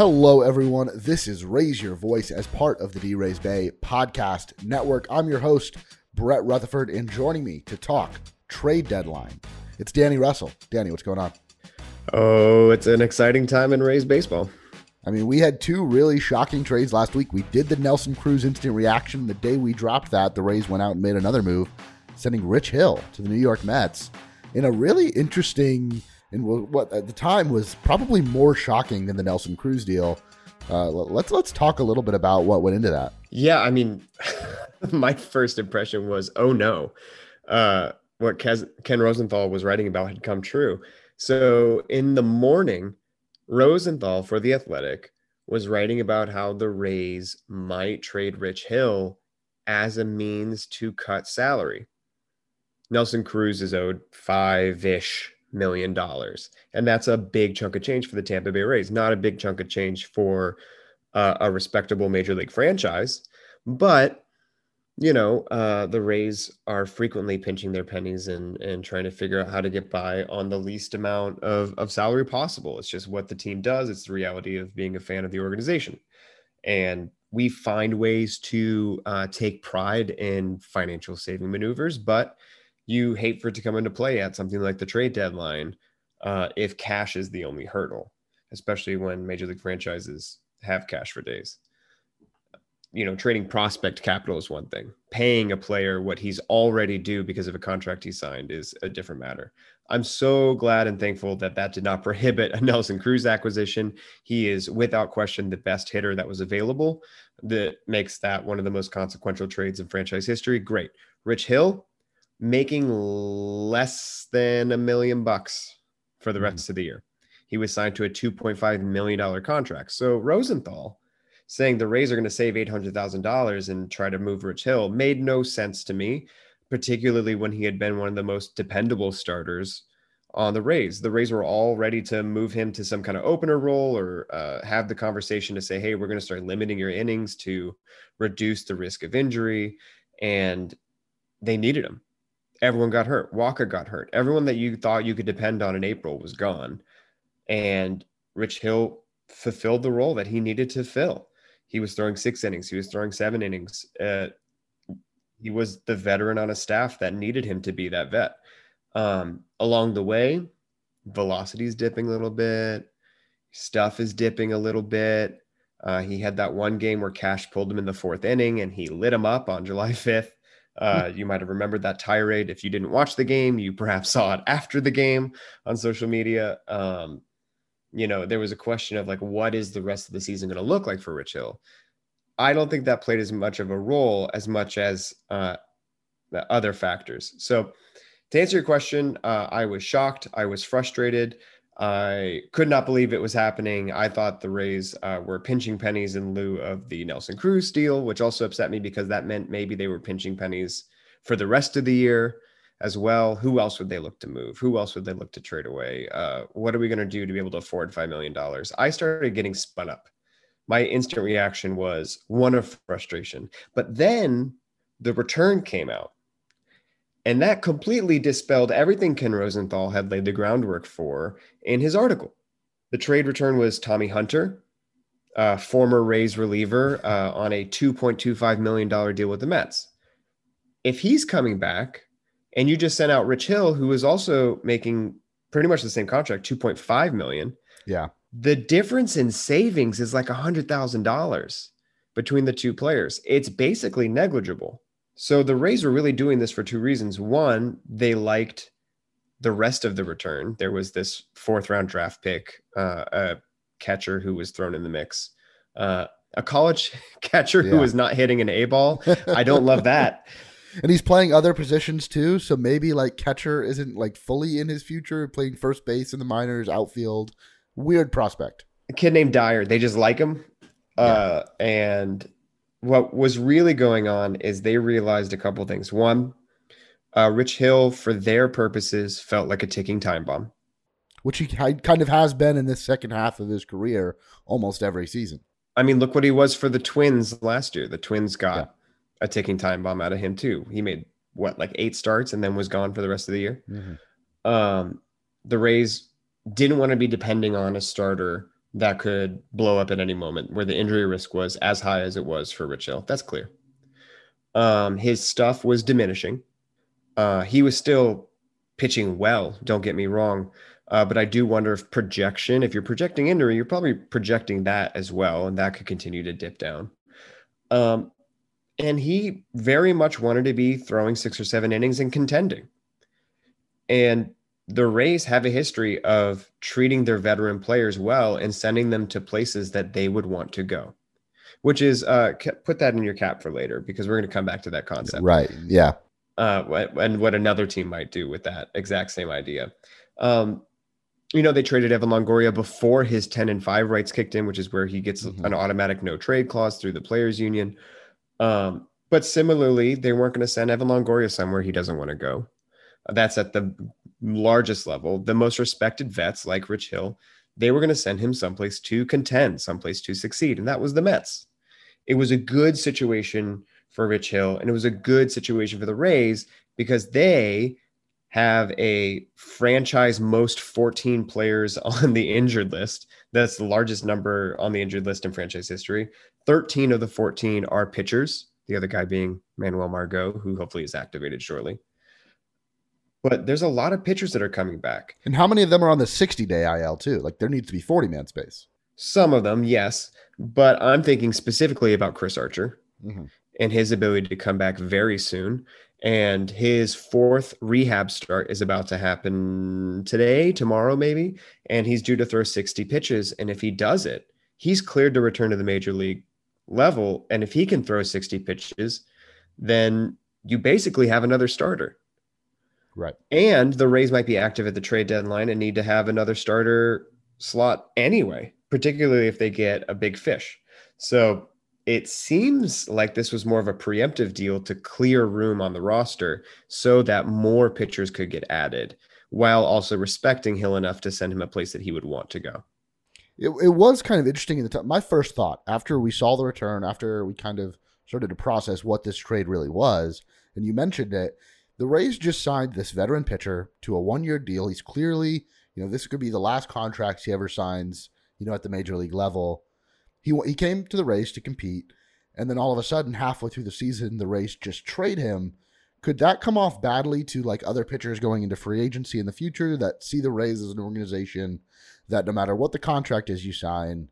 Hello, everyone. This is Raise Your Voice as part of the D Rays Bay podcast network. I'm your host, Brett Rutherford, and joining me to talk trade deadline, it's Danny Russell. Danny, what's going on? Oh, it's an exciting time in Rays baseball. I mean, we had two really shocking trades last week. We did the Nelson Cruz instant reaction. The day we dropped that, the Rays went out and made another move, sending Rich Hill to the New York Mets in a really interesting and what at the time was probably more shocking than the Nelson Cruz deal. Uh, let's let's talk a little bit about what went into that. Yeah, I mean, my first impression was, oh no, uh, what Ken Rosenthal was writing about had come true. So in the morning, Rosenthal for the Athletic was writing about how the Rays might trade Rich Hill as a means to cut salary. Nelson Cruz is owed five ish million dollars, and that's a big chunk of change for the Tampa Bay Rays. Not a big chunk of change for uh, a respectable major league franchise, but you know uh, the Rays are frequently pinching their pennies and and trying to figure out how to get by on the least amount of of salary possible. It's just what the team does. It's the reality of being a fan of the organization, and we find ways to uh, take pride in financial saving maneuvers, but you hate for it to come into play at something like the trade deadline uh, if cash is the only hurdle, especially when major league franchises have cash for days. You know, trading prospect capital is one thing. Paying a player what he's already due because of a contract he signed is a different matter. I'm so glad and thankful that that did not prohibit a Nelson Cruz acquisition. He is without question the best hitter that was available. That makes that one of the most consequential trades in franchise history. Great. Rich Hill, making less than a million bucks for the hmm. rest mm. of the year. He was signed to a $2.5 million contract. So Rosenthal saying the Rays are going to save $800,000 and try to move Rich Hill made no sense to me, particularly when he had been one of the most dependable starters on the Rays. The Rays were all ready to move him to some kind of opener role or uh, have the conversation to say, hey, we're going to start limiting your innings to reduce the risk of injury. And they needed him everyone got hurt. Walker got hurt. Everyone that you thought you could depend on in April was gone. And Rich Hill fulfilled the role that he needed to fill. He was throwing six innings, he was throwing seven innings. Uh, he was the veteran on a staff that needed him to be that vet. Um, along the way, velocity is dipping a little bit, stuff is dipping a little bit. Uh, he had that one game where Cash pulled him in the fourth inning and he lit him up on July 5th. Uh, you might have remembered that tirade. If you didn't watch the game, you perhaps saw it after the game on social media. Um, you know, there was a question of like, what is the rest of the season going to look like for Rich Hill? I don't think that played as much of a role as much as uh, the other factors. So, to answer your question, uh, I was shocked. I was frustrated. I could not believe it was happening. I thought the Rays uh, were pinching pennies in lieu of the Nelson Cruz deal, which also upset me because that meant maybe they were pinching pennies for the rest of the year as well. Who else would they look to move? Who else would they look to trade away? Uh, what are we going to do to be able to afford $5 million? I started getting spun up. My instant reaction was one of frustration. But then the return came out and that completely dispelled everything Ken Rosenthal had laid the groundwork for in his article. The trade return was Tommy Hunter, uh, former Rays reliever, uh, on a $2.25 million deal with the Mets. If he's coming back and you just sent out Rich Hill, who is also making pretty much the same contract, 2.5 million. Yeah. The difference in savings is like $100,000 between the two players. It's basically negligible. So the Rays were really doing this for two reasons. One, they liked the rest of the return. There was this fourth round draft pick, uh, a catcher who was thrown in the mix. Uh, a college catcher who was not hitting an A ball. I don't love that. And he's playing other positions too, so maybe like catcher isn't like fully in his future, playing first base in the minors, outfield. Weird prospect. A kid named Dyer. They just like him. Uh, and what was really going on is they realized a couple things. One, uh, Rich Hill, for their purposes, felt like a ticking time bomb. Which he kind of has been in this second half of his career almost every season. I mean, look what he was for the Twins last year. The Twins got a ticking time bomb out of him too. He made what like eight starts and then was gone for the rest of the year. Um, the Rays didn't want to be depending on a starter that could blow up at any moment, where the injury risk was as high as it was for Rich Hill. That's clear. Um, his stuff was diminishing. Uh, he was still pitching well. Don't get me wrong. Uh, but I do wonder if projection, if you're projecting injury, you're probably projecting that as well, and that could continue to dip down. Um, and he very much wanted to be throwing six or seven innings and contending. And the Rays have a history of treating their veteran players well and sending them to places that they would want to go, which is uh, put that in your cap for later because we're going to come back to that concept Right. Yeah. uh, and what another team might do with that exact same idea. Um, you know, they traded Evan Longoria before his 10 and 5 rights kicked in, which is where he gets Mhm. an automatic no trade clause through the players union. Um, but similarly, they weren't going to send Evan Longoria somewhere he doesn't want to go. That's at the largest level. The most respected vets like Rich Hill, they were going to send him someplace to contend, someplace to succeed. And that was the Mets. It was a good situation for Rich Hill, and it was a good situation for the Rays because they have a franchise most 14 players on the injured list. That's the largest number on the injured list in franchise history. 13 of the 14 are pitchers, the other guy being Manuel Margot, who hopefully is activated shortly. But there's a lot of pitchers that are coming back. And how many of them are on the 60 day IL too? Like there needs to be 40 man space. Some of them, yes, but I'm thinking specifically about Chris Archer. Mhm. and his ability to come back very soon. And his fourth rehab start is about to happen today, tomorrow, maybe. And he's due to throw 60 pitches. And if he does it, he's cleared to return to the major league level. And if he can throw 60 pitches, then you basically have another starter. Right. And the Rays might be active at the trade deadline and need to have another starter slot anyway, particularly if they get a big fish. So it seems like this was more of a preemptive deal to clear room on the roster so that more pitchers could get added while also respecting Hill enough to send him a place that he would want to go. It, it was kind of interesting in the time. My first thought after we saw the return, after we kind of started to process what this trade really was, and you mentioned it, the Rays just signed this veteran pitcher to a one year deal. He's clearly, you know, this could be the last contract he ever signs, you know, at the major league level. He he came to the Rays to compete, and then all of a sudden, halfway through the season, the Rays just trade him. Could that come off badly to like other pitchers going into free agency in the future that see the Rays as an organization that no matter what the contract is you sign,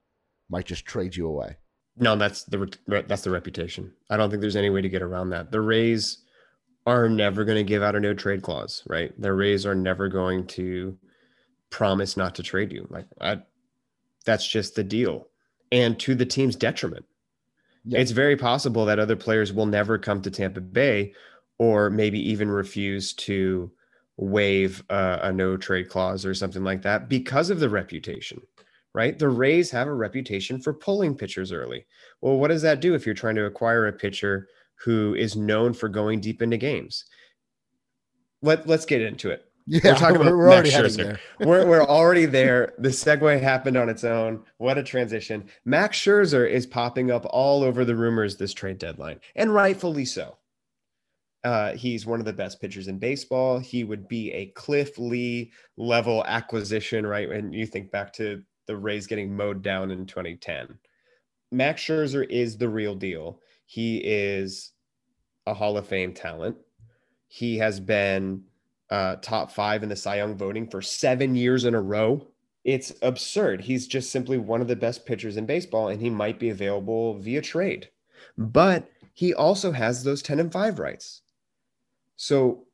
might just trade you away? No, that's the that's the reputation. I don't think there's any way to get around that. The Rays are never going to give out a no trade clause, right? The Rays are never going to promise not to trade you. Like I, that's just the deal, and to the team's detriment. Yeah. It's very possible that other players will never come to Tampa Bay, or maybe even refuse to waive uh, a no trade clause or something like that because of the reputation. Right? The Rays have a reputation for pulling pitchers early. Well, what does that do if you're trying to acquire a pitcher who is known for going deep into games? Let Let's get into it. Yeah, talking about we're already Max Scherzer. there. we're, we're already there. The segue happened on its own. What a transition. Max Scherzer is popping up all over the rumors this trade deadline, and rightfully so. Uh, he's one of the best pitchers in baseball. He would be a Cliff Lee level acquisition, right? And you think back to the Rays getting mowed down in 2010. Max Scherzer is the real deal. He is a Hall of Fame talent. He has been uh, top five in the Cy Young voting for seven years in a row. It's absurd. He's just simply one of the best pitchers in baseball, and he might be available via trade. But he also has those 10 and 5 rights. So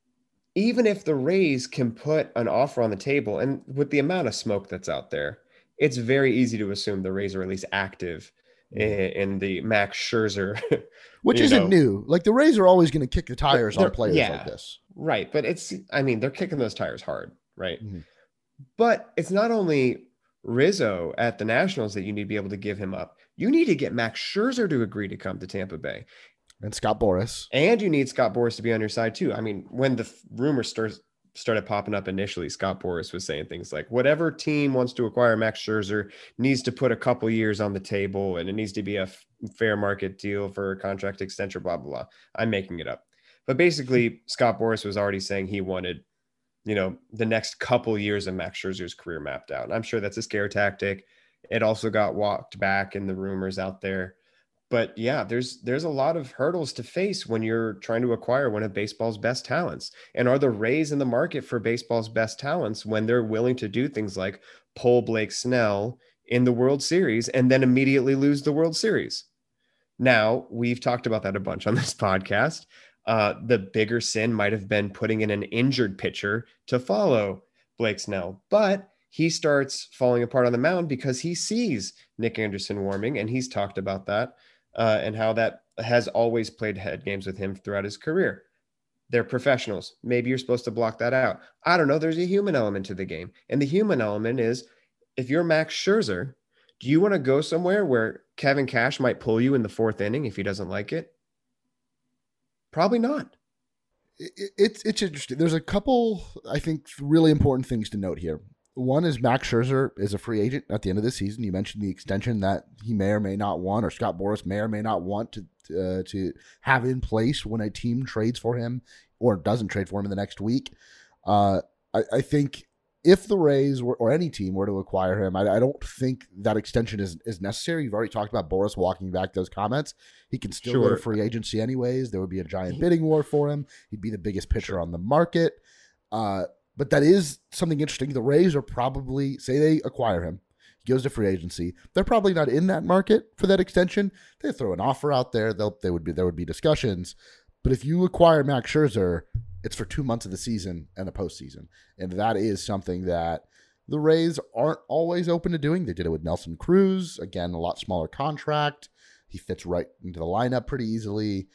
even if the Rays can put an offer on the table, and with the amount of smoke that's out there, it's very easy to assume the Rays are at least active in, the Max Scherzer, which isn't know. new. Like the Rays are always going to kick the tires on players yeah, like this, right? But it's, I mean, they're kicking those tires hard, right? Mm-hmm. But it's not only Rizzo at the Nationals that you need to be able to give him up. You need to get Max Scherzer to agree to come to Tampa Bay. And Scott Boras. And you need Scott Boras to be on your side too. I mean, when the rumor starts started popping up initially, Scott Boras was saying things like, whatever team wants to acquire Max Scherzer needs to put a couple years on the table and it needs to be a f- fair market deal for a contract extension, blah, blah, blah. I'm making it up. But basically, Scott Boras was already saying he wanted, you know, the next couple years of Max Scherzer's career mapped out. And I'm sure that's a scare tactic. It also got walked back in the rumors out there but yeah there's there's a lot of hurdles to face when you're trying to acquire one of baseball's best talents. And are the rays in the market for baseball's best talents when they're willing to do things like pull blake snell in the world series and then immediately lose the world series? Now we've talked about that a bunch on this podcast. Uh, the bigger sin might have been putting in an injured pitcher to follow blake snell but he starts falling apart on the mound because he sees Nick Anderson warming, and he's talked about that uh, and how that has always played head games with him throughout his career. They're professionals. Maybe you're supposed to block that out. I don't know. There's a human element to the game. And the human element is if you're Max Scherzer, do you want to go somewhere where Kevin Cash might pull you in the fourth inning if he doesn't like it? Probably not. It's it's interesting. There's a couple, I think, really important things to note here. One is Max Scherzer is a free agent at the end of the season. You mentioned the extension that he may or may not want, or Scott Boras may or may not want to uh, to have in place when a team trades for him or doesn't trade for him in the next week. Uh, I, I, think if the Rays were, or any team were to acquire him, I, I, don't think that extension is, is necessary. You've already talked about Boras walking back those comments. He can still sure. go to free agency anyways. There would be a giant bidding war for him. He'd be the biggest pitcher on the market. Uh, but that is something interesting. The Rays are probably say they acquire him, he goes to free agency. They're probably not in that market for that extension. They throw an offer out there. They'll they would be there would be discussions. But if you acquire Max Scherzer, it's for two months of the season and a postseason, and that is something that the Rays aren't always open to doing. They did it with Nelson Cruz, again a lot smaller contract. He fits right into the lineup pretty easily.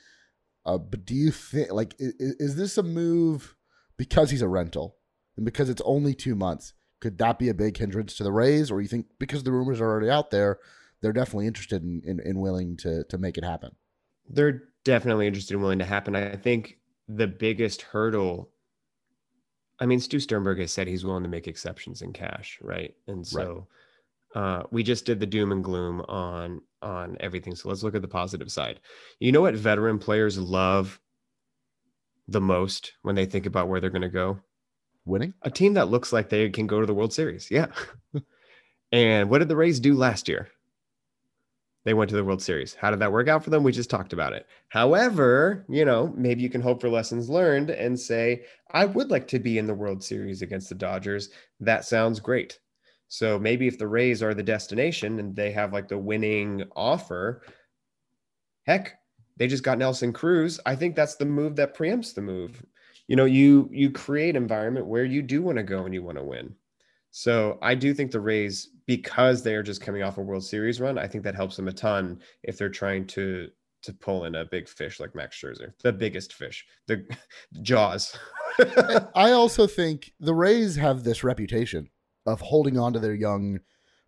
Uh, but do you think like is, is this a move because he's a rental? And because it's only two months, could that be a big hindrance to the Rays? Or you think because the rumors are already out there, they're definitely interested in, in, in willing to to make it happen? They're definitely interested in willing to happen. I think the biggest hurdle. I mean, Stu Sternberg has said he's willing to make exceptions in cash, right? And so right. Uh, we just did the doom and gloom on on everything. So let's look at the positive side. You know what veteran players love the most when they think about where they're going to go? Winning? A team that looks like they can go to the World Series. Yeah. and what did the Rays do last year? They went to the World Series. How did that work out for them? We just talked about it. However, you know, maybe you can hope for lessons learned and say, I would like to be in the World Series against the Dodgers. That sounds great. So maybe if the Rays are the destination and they have like the winning offer, heck, they just got Nelson Cruz. I think that's the move that preempts the move you know you you create environment where you do want to go and you want to win. So i do think the rays because they are just coming off a world series run i think that helps them a ton if they're trying to to pull in a big fish like max scherzer the biggest fish the jaws. I also think the rays have this reputation of holding on to their young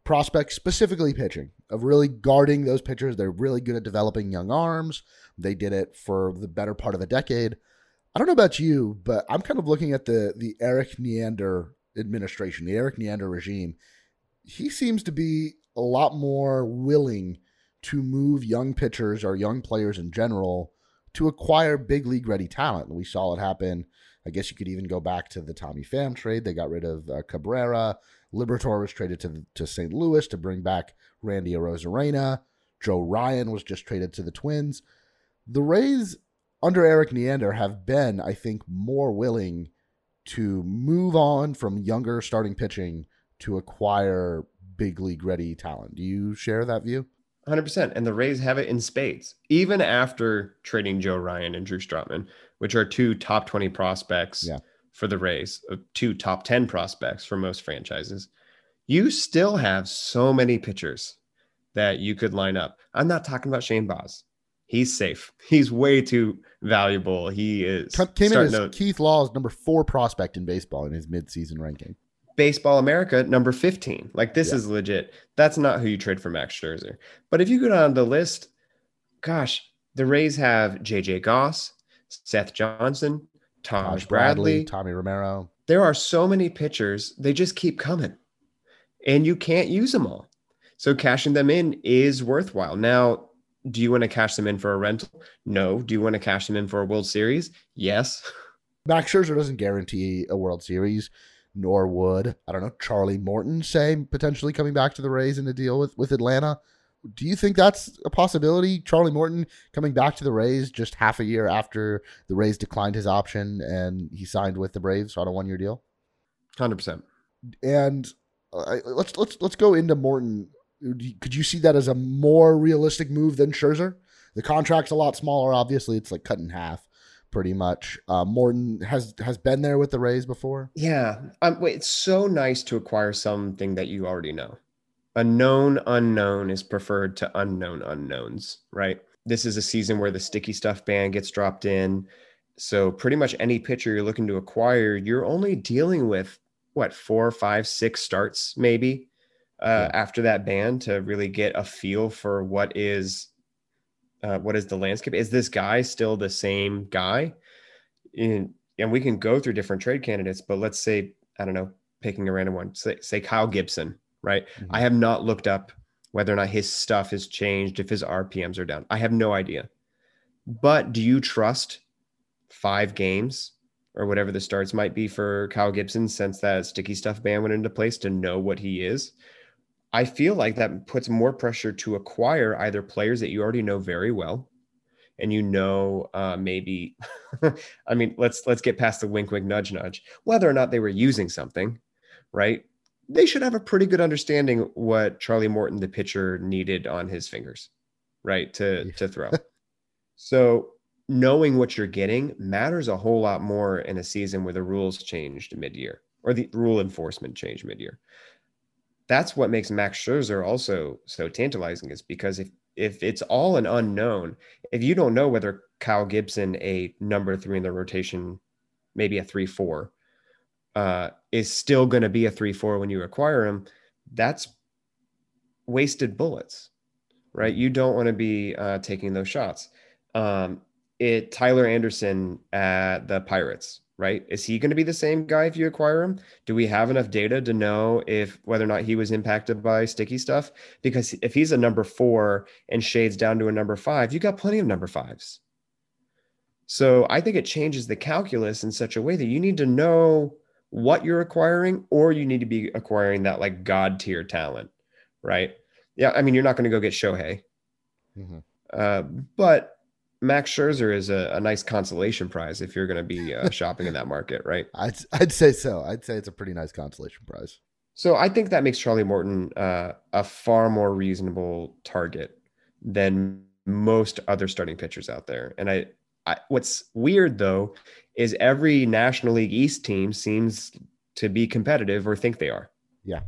prospects specifically pitching of really guarding those pitchers. They're really good at developing young arms. They did it for the better part of a decade I don't know about you, but I'm kind of looking at the the Erik Neander administration, the Erik Neander regime. He seems to be a lot more willing to move young pitchers or young players in general to acquire big league ready talent. We saw it happen. I guess you could even go back to the Tommy Pham trade. They got rid of uh, Cabrera. Liberatore was traded to to St. Louis to bring back Randy Arozarena. Joe Ryan was just traded to the Twins. The Rays under Erik Neander have been, I think, more willing to move on from younger starting pitching to acquire big league ready talent. Do you share that view? 100%. And the Rays have it in spades, even after trading Joe Ryan and Drew Strotman, which are two top 20 prospects yeah. for the Rays, uh, two top 10 prospects for most franchises. You still have so many pitchers that you could line up. I'm not talking about Shane Baz. He's safe. He's way too valuable. He is came in as to, Keith Law's number four prospect in baseball in his midseason ranking. Baseball America number 15. Like this yeah. is legit. That's not who you trade for Max Scherzer. But if you go down the list, gosh, the Rays have JJ Goss, Seth Johnson, Taj, Taj Bradley, Bradley, Tommy Romero. There are so many pitchers, they just keep coming. And you can't use them all. So cashing them in is worthwhile. Now, do you want to cash them in for a rental? No. Do you want to cash them in for a World Series? Yes. Max Scherzer doesn't guarantee a World Series, nor would I don't know Charlie Morton say potentially coming back to the Rays in a deal with with Atlanta. Do you think that's a possibility? Charlie Morton coming back to the Rays just half a year after the Rays declined his option and he signed with the Braves on a one year deal. Hundred percent. And uh, let's let's let's go into Morton. Could you see that as a more realistic move than Scherzer? The contract's a lot smaller. Obviously, it's like cut in half, pretty much. Uh, Morton has has been there with the Rays before. Yeah, um, wait, it's so nice to acquire something that you already know a known unknown is preferred to unknown unknowns, right? This is a season where the sticky stuff ban gets dropped in. So pretty much any pitcher you're looking to acquire, you're only dealing with what four, five, six starts maybe uh, yeah. after that ban to really get a feel for what is uh, what is the landscape. Is this guy still the same guy? In, and we can go through different trade candidates, but let's say I don't know, picking a random one, say, say Kyle Gibson right? Mm-hmm. I have not looked up whether or not his stuff has changed, if his RPMs are down. I have no idea. But do you trust five games or whatever the starts might be for Kyle Gibson since that sticky stuff ban went into place to know what he is? I feel like that puts more pressure to acquire either players that you already know very well and you know uh, maybe i mean let's let's get past the wink wink nudge nudge whether or not they were using something right they should have a pretty good understanding what Charlie Morton, the pitcher, needed on his fingers, right? To to throw. so knowing what you're getting matters a whole lot more in a season where the rules changed mid-year or the rule enforcement changed mid-year. That's what makes Max Scherzer also so tantalizing is because if if it's all an unknown, if you don't know whether Kyle Gibson, a number three in the rotation, maybe a three four, uh, is still going to be a three four when you acquire him, that's wasted bullets, right? You don't want to be uh, taking those shots. Um, it Tyler Anderson at the Pirates, right? Is he going to be the same guy if you acquire him? Do we have enough data to know if whether or not he was impacted by sticky stuff? Because if he's a number four and shades down to a number five, you got plenty of number fives. So I think it changes the calculus in such a way that you need to know what you're acquiring, or you need to be acquiring that like god tier talent, right? Yeah, I mean, you're not going to go get Shohei, mm-hmm. uh, but Max Scherzer is a, a, nice consolation prize if you're going to be uh, shopping in that market, right? I'd, I'd say so. I'd say it's a pretty nice consolation prize. So I think that makes Charlie Morton uh, a far more reasonable target than most other starting pitchers out there. And I, I, what's weird though is every National League East team seems to be competitive or think they are. Yeah.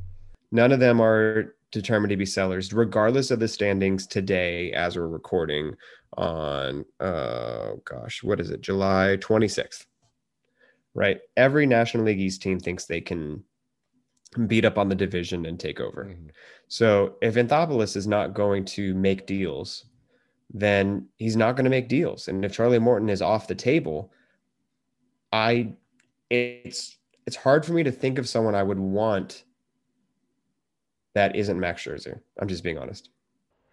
None of them are determined to be sellers, regardless of the standings today as we're recording on uh gosh, what is it? July 26th. Right? Every National League East team thinks they can beat up on the division and take over. Mm-hmm. So if Anthopoulos is not going to make deals then he's not going to make deals. And if Charlie Morton is off the table, I it's it's hard for me to think of someone I would want that isn't Max Scherzer. I'm just being honest.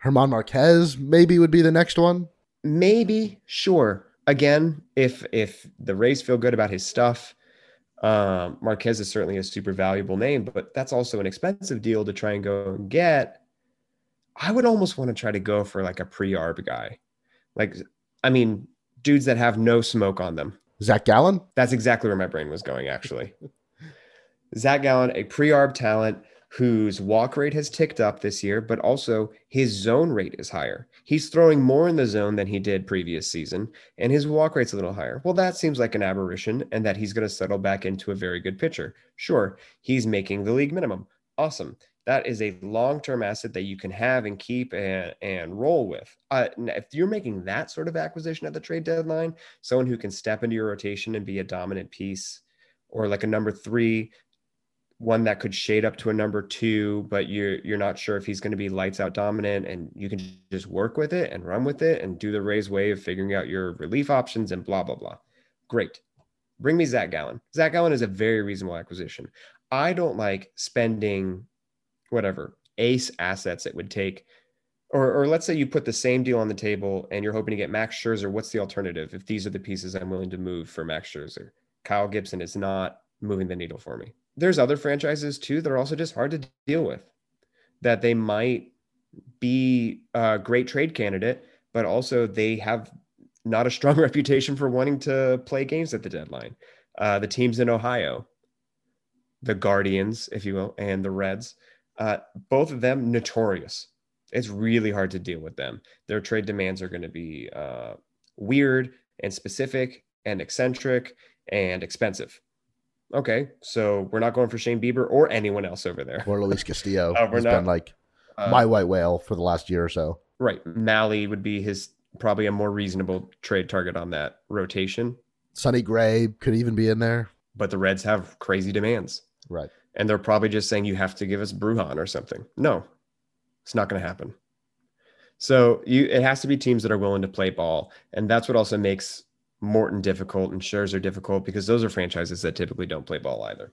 Germán Marquez maybe would be the next one. Maybe, sure. Again, if if the Rays feel good about his stuff, um, Marquez is certainly a super valuable name, but that's also an expensive deal to try and go and get. I would almost want to try to go for like a pre-arb guy. Like, I mean, dudes that have no smoke on them. Zach Gallen? That's exactly where my brain was going, actually. Zach Gallen, a pre-arb talent whose walk rate has ticked up this year, but also his zone rate is higher. He's throwing more in the zone than he did previous season, and his walk rate's a little higher. Well, that seems like an aberration, and that he's going to settle back into a very good pitcher. Sure, he's making the league minimum. Awesome. that is a long-term asset that you can have and keep and, and roll with. Uh, if you're making that sort of acquisition at the trade deadline, someone who can step into your rotation and be a dominant piece, or like a number three, one that could shade up to a number two, but you're you're not sure if he's going to be lights out dominant, and you can just work with it and run with it and do the Rays way of figuring out your relief options and blah blah blah. Great. Bring me Zach Gallen. Zach Gallen is a very reasonable acquisition. I don't like spending whatever ace assets it would take. Or, or let's say you put the same deal on the table and you're hoping to get Max Scherzer. What's the alternative? If these are the pieces I'm willing to move for Max Scherzer, Kyle Gibson is not moving the needle for me. There's other franchises too that are also just hard to deal with. That they might be a great trade candidate, but also they have not a strong reputation for wanting to play games at the deadline. Uh, the teams in Ohio, the Guardians, if you will, and the Reds, uh, both of them notorious. It's really hard to deal with them. Their trade demands are going to be uh, weird and specific and eccentric and expensive. Okay, so we're not going for Shane Bieber or anyone else over there. Or Luis Castillo. uh, He's not, been like uh, my white whale for the last year or so. Right. Mahle would be his probably a more reasonable trade target on that rotation. Sonny Gray could even be in there. But the Reds have crazy demands. Right. And they're probably just saying you have to give us Bruján or something. No, it's not going to happen. So you it has to be teams that are willing to play ball. And that's what also makes Morton difficult and Scherzer difficult because those are franchises that typically don't play ball either.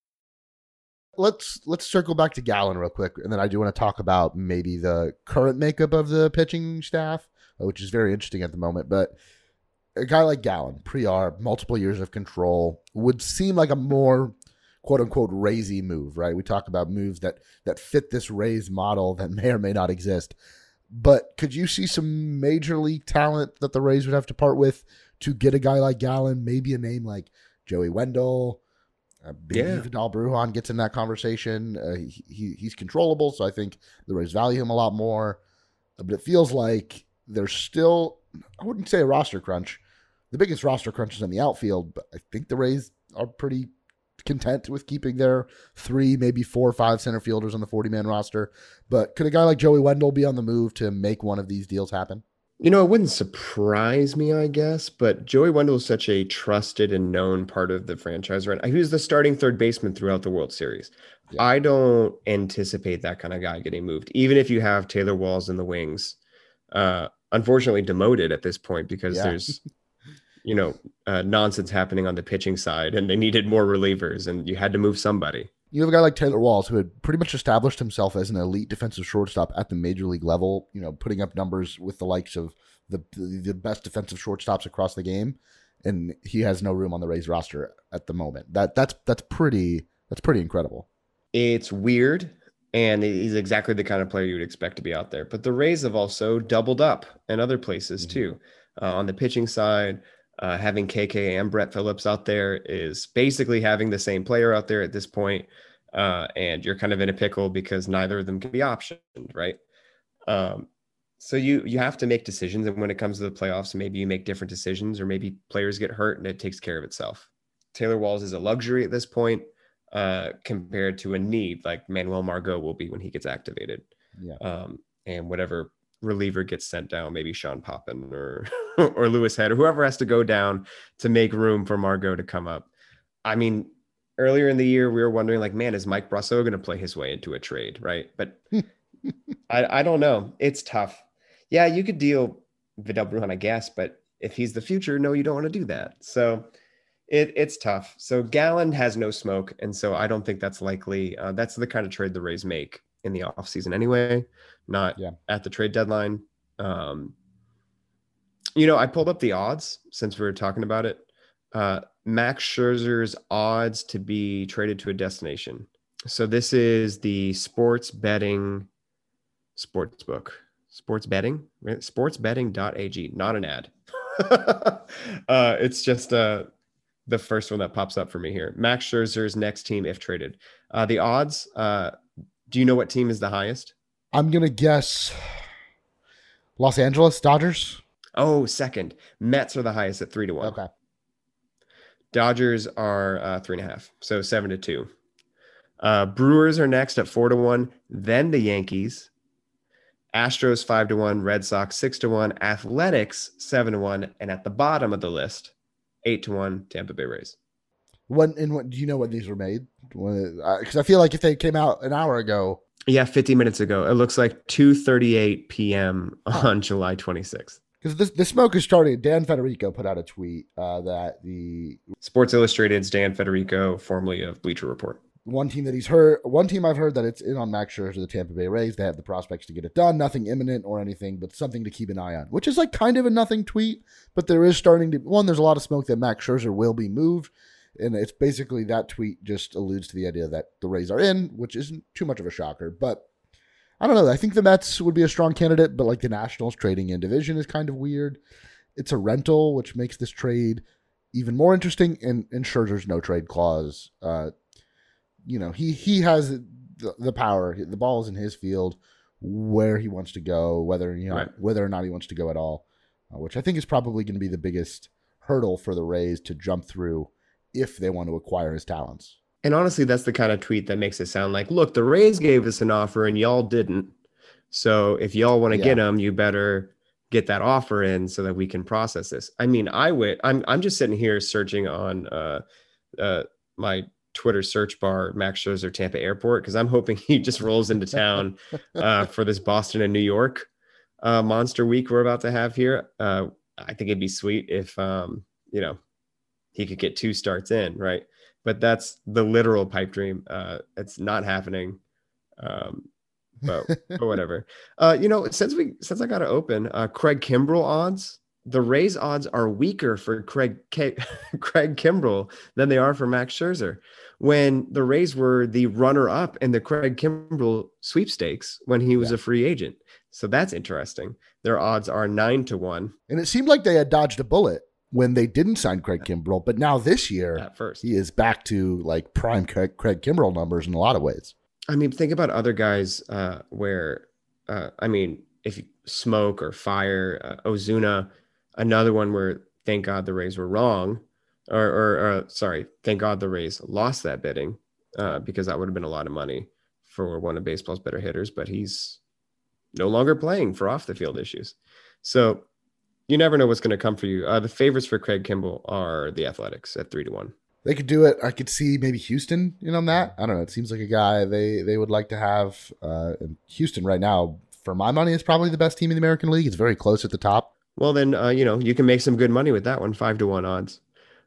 let's let's circle back to Gallen real quick, and then I do want to talk about maybe the current makeup of the pitching staff, which is very interesting at the moment. But a guy like Gallen, pre-arb, multiple years of control, would seem like a more quote unquote raisy move, right? We talk about moves that that fit this Rays model that may or may not exist. But could you see some major league talent that the Rays would have to part with to get a guy like Gallen? Maybe a name like Joey Wendle, uh, yeah. Vidal Bruján gets in that conversation. Uh, he, he, he's controllable, so I think the Rays value him a lot more. Uh, but it feels like there's still, I wouldn't say a roster crunch. The biggest roster crunch is in the outfield, but I think the Rays are pretty content with keeping their three, maybe four or five center fielders on the 40 man roster. But could a guy like Joey Wendle be on the move to make one of these deals happen? You know, it wouldn't surprise me, I guess, but Joey Wendle is such a trusted and known part of the franchise right now. He was the starting third baseman throughout the World Series. Yeah. I don't anticipate that kind of guy getting moved, even if you have Taylor Walls in the wings. Uh, unfortunately, demoted at this point because yeah. there's, you know, uh, nonsense happening on the pitching side, and they needed more relievers, and you had to move somebody you have a guy like Taylor Walls who had pretty much established himself as an elite defensive shortstop at the major league level, you know, putting up numbers with the likes of the the best defensive shortstops across the game, and he has no room on the Rays roster at the moment. That that's that's pretty that's pretty incredible. It's weird, and he's exactly the kind of player you would expect to be out there. But the Rays have also doubled up in other places mm-hmm. too, uh, on the pitching side. Uh, having KK and Brett Phillips out there is basically having the same player out there at this point, uh, and you're kind of in a pickle because neither of them can be optioned, right? Um, so you you have to make decisions, and when it comes to the playoffs, maybe you make different decisions, or maybe players get hurt and it takes care of itself. Taylor Walls is a luxury at this point uh, compared to a need like Manuel Margot will be when he gets activated. Yeah. Um, and whatever reliever gets sent down, maybe Sean Poppen or or Louis Head or whoever has to go down to make room for Margot to come up. I mean, earlier in the year we were wondering like, man, is Mike Brosseau going to play his way into a trade, right? But I, I don't know. It's tough. Yeah, you could deal Vidal Bruján, I guess, but if he's the future, no, you don't want to do that. So it, it's tough. So Gallen has no smoke, and so I don't think that's likely. Uh, that's the kind of trade the Rays make in the offseason anyway, not yeah. at the trade deadline. Um, you know, I pulled up the odds since we were talking about it. Uh, Max Scherzer's odds to be traded to a destination So this is the sports betting sports book. Sports betting, sportsbetting.ag, not an ad. uh, it's just uh, the first one that pops up for me here. Max Scherzer's next team if traded. Uh, the odds, uh, do you know what team is the highest? I'm going to guess Los Angeles Dodgers. Oh, second. Mets are the highest at three to one. Okay. Dodgers are uh, three and a half, so seven to two. Uh, Brewers are next at four to one. Then the Yankees. Astros five to one. Red Sox six to one. Athletics seven to one. And at the bottom of the list, eight to one. Tampa Bay Rays. When and what do you know when these were made? Because I feel like if they came out an hour ago. Yeah, 50 minutes ago. It looks like 2:38 p.m. on July 26th. Because this the smoke is starting. Dan Federico put out a tweet uh, that the Sports Illustrated's Dan Federico, formerly of Bleacher Report one team that he's heard, one team I've heard that it's in on Max Scherzer, the Tampa Bay Rays. They have the prospects to get it done. Nothing imminent or anything, but something to keep an eye on. Which is like kind of a nothing tweet, but there is starting to one. There's a lot of smoke that Max Scherzer will be moved, and it's basically that tweet just alludes to the idea that the Rays are in, which isn't too much of a shocker. But I don't know. I think the Mets would be a strong candidate, but like the Nationals trading in division is kind of weird. It's a rental, which makes this trade even more interesting. And, and Scherzer's no trade clause. Uh, you know he he has the, the power. The ball is in his field, where he wants to go, whether you know right. whether or not he wants to go at all, uh, which I think is probably going to be the biggest hurdle for the Rays to jump through if they want to acquire his talents. And honestly, that's the kind of tweet that makes it sound like, look, the Rays gave us an offer and y'all didn't. So if y'all want to yeah. get him, you better get that offer in so that we can process this. I mean, I would. I'm I'm just sitting here searching on uh, uh, my Twitter search bar Max Scherzer Tampa Airport because I'm hoping he just rolls into town uh, for this Boston and New York uh, monster week we're about to have here. Uh, I think it'd be sweet if um, you know he could get two starts in, right? But that's the literal pipe dream. Uh, it's not happening. Um, but, but whatever. Uh, you know, since we since I got to open, uh, Craig Kimbrel odds the Rays odds are weaker for Craig K- Craig Kimbrel than they are for Max Scherzer. When the Rays were the runner up in the Craig Kimbrel sweepstakes when he was yeah. a free agent. So that's interesting. Their odds are nine to one. And it seemed like they had dodged a bullet when they didn't sign Craig Kimbrel, but now this year, at first, he is back to like prime Craig, Craig Kimbrel numbers in a lot of ways. I mean, think about other guys uh, where, uh, I mean, if you smoke or fire, uh, Ozuna, another one where thank God the Rays were wrong, or, or, or sorry, thank God the Rays lost that bidding uh, because that would have been a lot of money for one of baseball's better hitters. But he's no longer playing for off the field issues, so you never know what's going to come for you. Uh, the favorites for Craig Kimbrel are the Athletics at three to one. They could do it. I could see maybe Houston in on that. I don't know. It seems like a guy they they would like to have. Uh, Houston right now, for my money, is probably the best team in the American League. It's very close at the top. Well, then uh, you know you can make some good money with that one, five to one odds.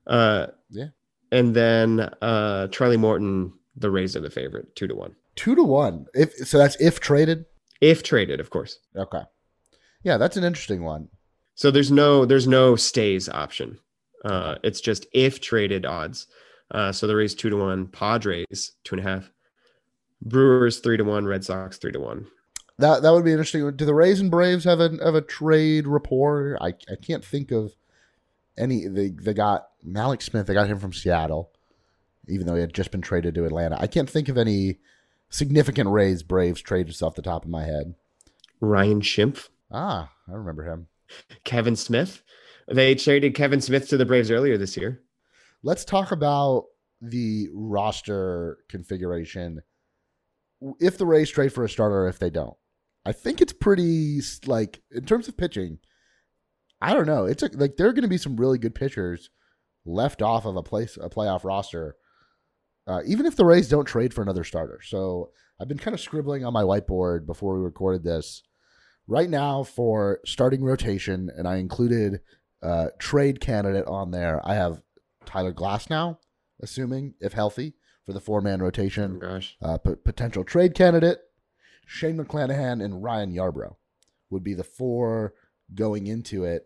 Uh, yeah. And then uh, Charlie Morton, the Rays are the favorite, two to one. Two to one. If so, that's if traded. If traded, of course. Okay. Yeah, that's an interesting one. So there's no there's no stays option. Uh, it's just if traded odds. Uh, so the Rays two to one, Padres two and a half, Brewers three to one, Red Sox three to one. That that would be interesting. Do the Rays and Braves have a have a trade rapport? I I can't think of any. They they got Mallex Smith. They got him from Seattle, even though he had just been traded to Atlanta. I can't think of any significant Rays Braves trades off the top of my head. Ryan Schimpf. Ah, I remember him. Kevin Smith. They traded Kevin Smith to the Braves earlier this year. Let's talk about the roster configuration. If the Rays trade for a starter, if they don't, I think it's pretty like in terms of pitching. I don't know. It's a, like there are going to be some really good pitchers left off of a place a playoff roster, uh, even if the Rays don't trade for another starter. So I've been kind of scribbling on my whiteboard before we recorded this. Right now for starting rotation, and I included uh, trade candidate on there. I have Tyler Glasnow, assuming if healthy for the four man rotation. Oh, gosh, uh, p- potential trade candidate. Shane McClanahan and Ryan Yarbrough would be the four going into it.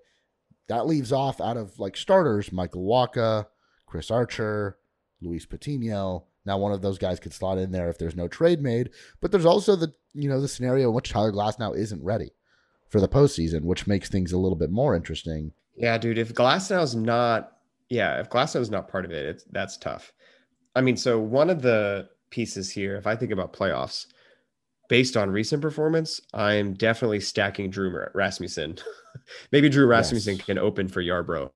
That leaves off out of like starters Michael Wacha, Chris Archer, Luis Patino. Now, one of those guys could slot in there if there's no trade made, but there's also the you know the scenario in which Tyler Glasnow isn't ready for the postseason, which makes things a little bit more interesting. Yeah, dude. If Glasnow's not, yeah, if Glasnow's not part of it, it's that's tough. I mean, so one of the pieces here, if I think about playoffs, based on recent performance, I'm definitely stacking Drew Rasmussen. Maybe Drew Rasmussen yes. can open for Yarbrough.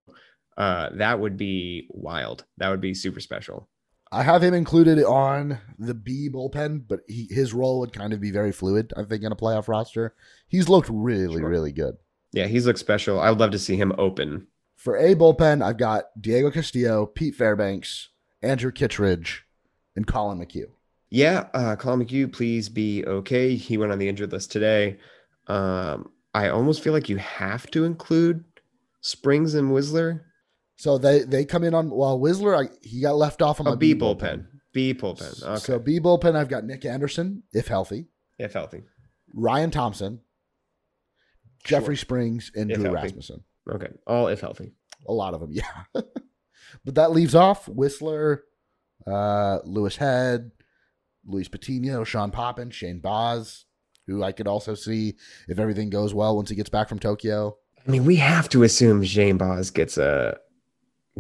Uh, that would be wild. That would be super special. I have him included on the B bullpen, but he, his role would kind of be very fluid. I think in a playoff roster, he's looked really, sure. really good. Yeah, he's looked special. I would love to see him open. For a bullpen, I've got Diego Castillo, Pete Fairbanks, Andrew Kittredge, and Colin McHugh. Yeah, uh, Collin McHugh, please be okay. He went on the injured list today. Um, I almost feel like you have to include Springs and Wisler so they they come in on well Wisler I, he got left off on a B bullpen. bullpen. B bullpen. Okay. So B bullpen, I've got Nick Anderson if healthy, if healthy, Ryan Thompson, sure. Jeffrey Springs, and if Drew healthy. Rasmussen. Okay, all if healthy. A lot of them, yeah. but that leaves off Wisler, uh, Louis Head, Luis Patino, Sean Poppen, Shane Baz, who I could also see if everything goes well once he gets back from Tokyo. I mean, we have to assume Shane Baz gets a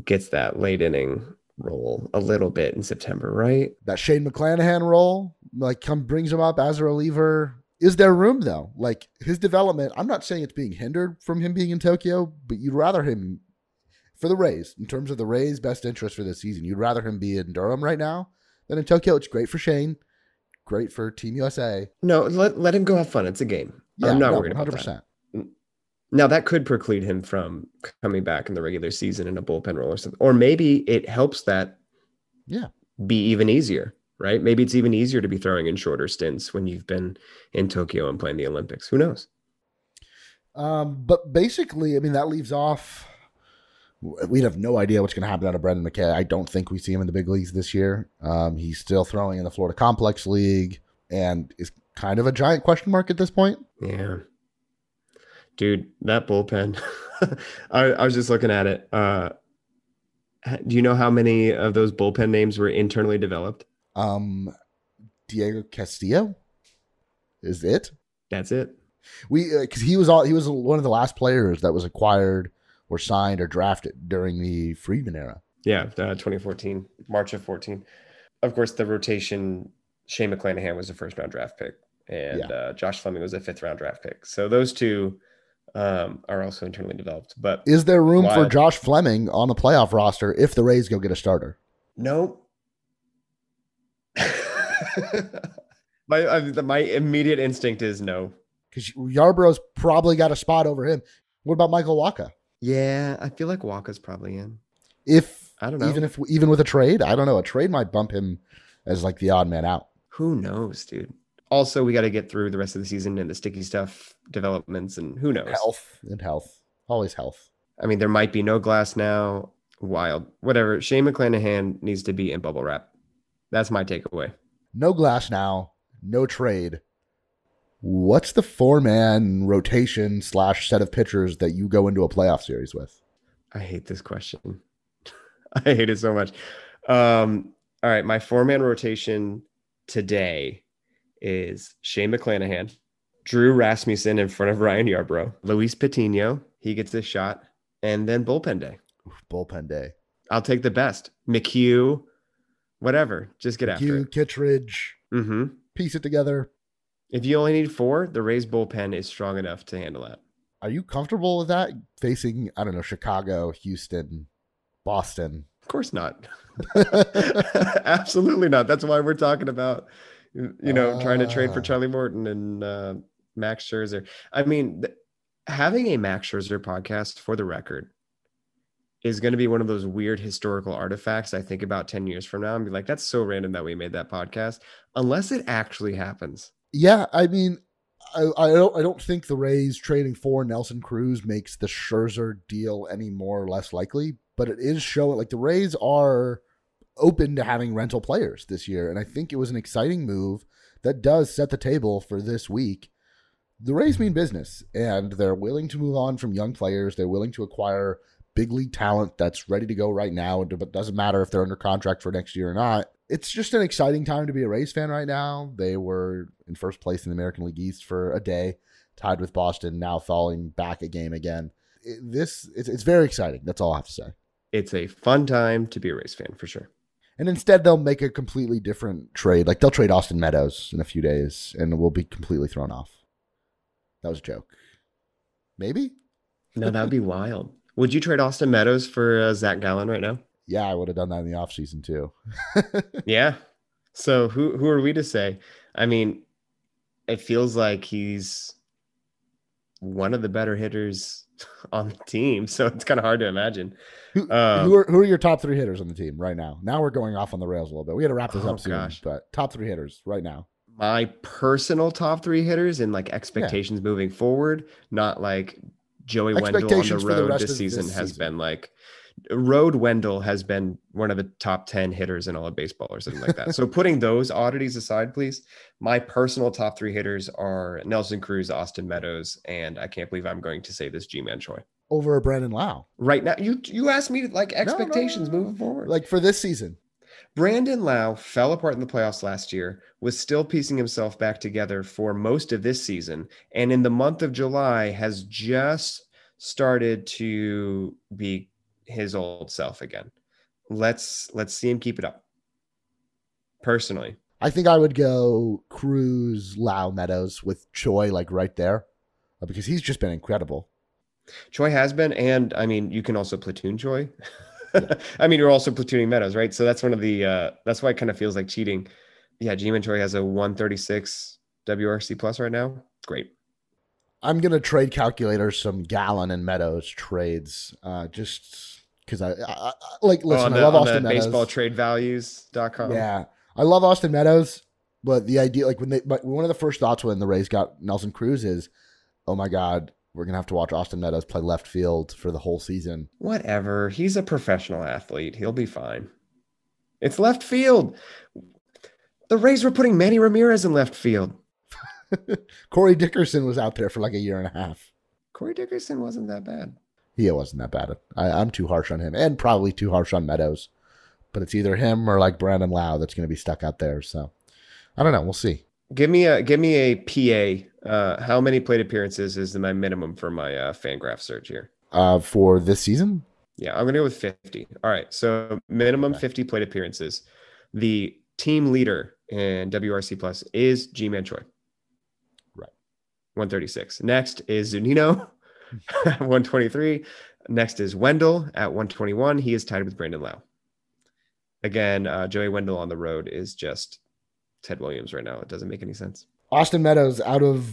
gets that late inning role a little bit in September, right? That Shane McClanahan role, like, come brings him up as a reliever. Is there room though? Like his development, I'm not saying it's being hindered from him being in Tokyo, but you'd rather him for the Rays, in terms of the Rays' best interest for this season, you'd rather him be in Durham right now than in Tokyo. It's great for Shane, great for Team USA. No, let, let him go have fun. It's a game. Yeah, I'm not no, worried about 100%. that. Now that could preclude him from coming back in the regular season in a bullpen role or something. Or maybe it helps that yeah be even easier, right? Maybe it's even easier to be throwing in shorter stints when you've been in Tokyo and playing the Olympics. Who knows? Um, but basically, I mean, that leaves off. We'd have no idea what's going to happen out of Brendan McKay. I don't think we see him in the big leagues this year. Um, he's still throwing in the Florida Complex League and is kind of a giant question mark at this point. Yeah dude, that bullpen. I, I, was just looking at it. Uh, do you know how many of those bullpen names were internally developed? Um, Diego Castillo is it? That's it. We because uh, he was all he was one of the last players that was acquired or signed or drafted during the Friedman era. Yeah, uh, 2014, March of 14. Of course, the rotation. Shane McClanahan was a first round draft pick, and yeah. uh, Josh Fleming was a fifth round draft pick. So those two um, are also internally developed. But is there room for Josh Fleming on the playoff roster if the Rays go get a starter? No. my my immediate instinct is no. Because Yarbrough's probably got a spot over him. What about Michael Wacha? Yeah, I feel like Wacha's probably in. If I don't know, even if even with a trade, I don't know. A trade might bump him as like the odd man out. Who knows, dude? Also we got to get through the rest of the season and the sticky stuff developments and who knows? Health. And health. Always health. I mean there might be no Glasnow. Wild. Whatever. Shane McClanahan needs to be in bubble wrap. That's my takeaway. No Glasnow. No trade. What's the four man rotation slash set of pitchers that you go into a playoff series with? I hate this question. I hate it so much. Um all right. My four man rotation today is Shane McClanahan, Drew Rasmussen in front of Ryan Yarbrough, Luis Patino, he gets this shot, and then bullpen day. bullpen day. I'll take the best. McHugh, whatever. Just get McHugh, after it. Kittredge. Mm-hmm. Piece it together. If you only need four, the Rays bullpen is strong enough to handle that. Are you comfortable with that? Facing, I don't know, Chicago, Houston, Boston. Of course not. Absolutely not. That's why we're talking about you know, uh, trying to trade for ah. Charlie Morton and uh, Max Scherzer. I mean, th- having a Max Scherzer podcast for the record is going to be one of those weird historical artifacts I think about 10 years from now and be like, that's so random that we made that podcast, unless it actually happens. Yeah. I mean, I, I don't I don't think the Rays trading for Nelson Cruz makes the Scherzer deal any more or less likely, but it is showing like the Rays are open to having rental players this year. And I think it was an exciting move that does set the table for this week. The Rays mean business, and they're willing to move on from young players. They're willing to acquire big league talent that's ready to go right now. But doesn't matter if they're under contract for next year or not. it's just an exciting time to be a Rays fan right now. They were in first place in the American League East for a day, tied with Boston, now falling back a game again. It, this it's, it's very exciting. That's all I have to say. It's a fun time to be a Rays fan for sure. And instead, they'll make a completely different trade. Like they'll trade Austin Meadows in a few days, and we'll be completely thrown off. That was a joke. Maybe. No, that'd be wild. Would you trade Austin Meadows for uh, Zach Gallen right now? Yeah, I would have done that in the offseason too. yeah. So who who are we to say? I mean, it feels like he's one of the better hitters on the team, so it's kind of hard to imagine. Who, um, who, are who are your top three hitters on the team right now? Now we're going off on the rails a little bit. We got to wrap this oh, up soon, gosh. but top three hitters right now. My personal top three hitters and like expectations yeah. moving forward, not like Joey Wendle on the road the this season this has season. been like Road Wendle has been one of the top 10 hitters in all of baseball or something like that. so putting those oddities aside, please, my personal top three hitters are Nelson Cruz, Austin Meadows, and I can't believe I'm going to say this Ji-Man Choi. Over Brandon Lowe. Right now, you you asked me like expectations no, no, no, moving forward. Like for this season. Brandon Lowe fell apart in the playoffs last year, was still piecing himself back together for most of this season, and in the month of July has just started to be his old self again. Let's let's see him keep it up. Personally, I think I would go Cruz, Lowe, Meadows with Choi like right there uh, because he's just been incredible. Choi has been, and I mean, you can also platoon Choi. I mean, you're also platooning Meadows, right? So that's one of the uh, that's why it kind of feels like cheating. Yeah, Ji-Man Choi has a 136 WRC plus right now. Great. I'm gonna trade calculators some Gallen and Meadows trades. Uh, just because I, I, I, like listen. Oh, the, I love Austin Meadows. Baseballtradevalues.com. Yeah, I love Austin Meadows, but the idea, like when they, one of the first thoughts when the Rays got Nelson Cruz is, oh my god, we're gonna have to watch Austin Meadows play left field for the whole season. Whatever. He's a professional athlete. He'll be fine. It's left field. The Rays were putting Manny Ramirez in left field. Corey Dickerson was out there for like a year and a half. Corey Dickerson wasn't that bad he wasn't that bad. I, I'm too harsh on him, and probably too harsh on Meadows. But it's either him or like Brandon Lowe that's going to be stuck out there. So I don't know. We'll see. Give me a give me a PA. Uh, how many plate appearances is my minimum for my uh, Fangraph search here? Uh, for this season? Yeah, I'm gonna go with 50. All right, so minimum okay. 50 plate appearances. The team leader in WRC plus is Ji-Man Choi. Right. 136. Next is Zunino 123. Next is Wendle at 121. He is tied with Brandon Lowe. Again, uh, Joey Wendle on the road is just Ted Williams right now. It doesn't make any sense. Austin Meadows out of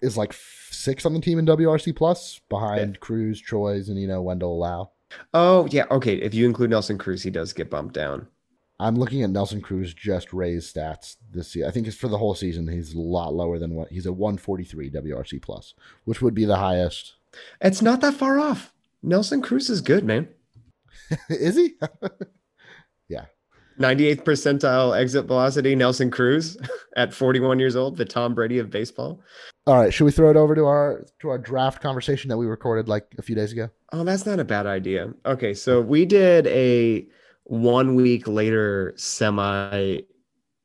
is like six on the team in WRC plus behind yeah. Cruz, Choi, Zunino, Wendle, Lowe. Oh yeah, okay. If you include Nelson Cruz, he does get bumped down. I'm looking at Nelson Cruz just raised stats this year. I think it's for the whole season. He's a lot lower than what he's a 143 WRC plus, which would be the highest. It's not that far off. Nelson Cruz is good, man. is he? yeah. 98th percentile exit velocity, Nelson Cruz at 41 years old, the Tom Brady of baseball. All right, should we throw it over to our to our draft conversation that we recorded like a few days ago? Oh, that's not a bad idea. Okay, so we did a one week later semi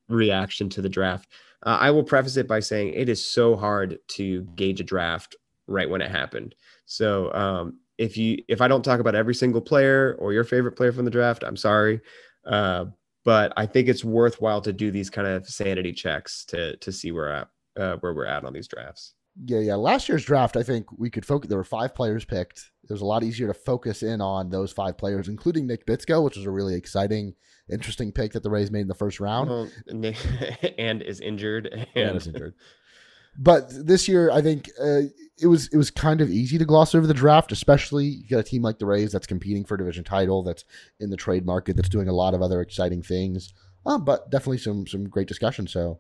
reaction to the draft. Uh, I will preface it by saying it is so hard to gauge a draft right when it happened. So um, if you if I don't talk about every single player or your favorite player from the draft, I'm sorry. Uh, but I think it's worthwhile to do these kind of sanity checks to to see where at uh, where we're at on these drafts. Yeah, yeah. Last year's draft, I think we could focus. There were five players picked. It was a lot easier to focus in on those five players, including Nick Bitsko, which was a really exciting, interesting pick that the Rays made in the first round. Well, Nick, and is injured. And, and is injured. But this year, I think uh, it was it was kind of easy to gloss over the draft, especially you got a team like the Rays that's competing for a division title, that's in the trade market, that's doing a lot of other exciting things. Uh, but definitely some some great discussion. So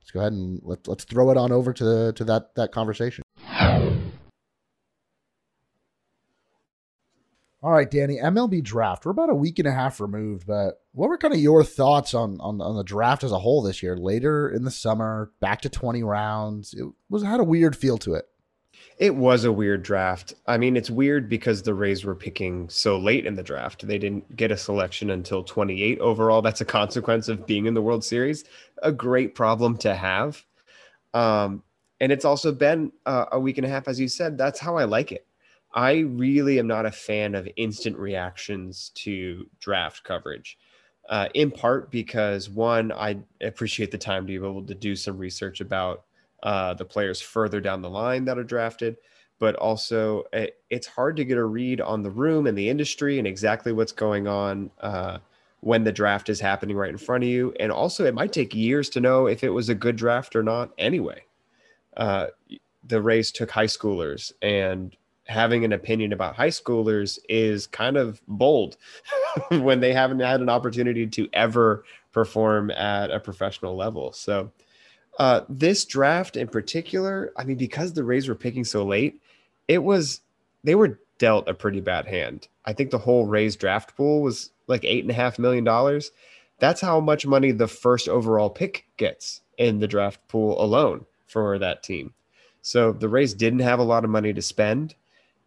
let's go ahead and let's let's throw it on over to to that that conversation. All right, Danny, MLB draft. We're about a week and a half removed, but what were kind of your thoughts on, on on the draft as a whole this year? Later in the summer, back to twenty rounds. It was had a weird feel to it. It was a weird draft. I mean, it's weird because the Rays were picking so late in the draft. They didn't get a selection until 28 overall. That's a consequence of being in the World Series. A great problem to have. Um, and it's also been uh, a week and a half, as you said. That's how I like it. I really am not a fan of instant reactions to draft coverage. Uh, in part because one, I appreciate the time to be able to do some research about uh, the players further down the line that are drafted, but also it, eh, it's hard to get a read on the room and the industry and exactly what's going on uh, when the draft is happening right in front of you. And also, it might take years to know if it was a good draft or not anyway. Uh, the Rays took high schoolers, and having an opinion about high schoolers is kind of bold when they haven't had an opportunity to ever perform at a professional level. So, uh, this draft in particular, I mean, because the Rays were picking so late, it was they were dealt a pretty bad hand. I think the whole Rays draft pool was like eight and a half million dollars. That's how much money the first overall pick gets in the draft pool alone for that team. So the Rays didn't have a lot of money to spend,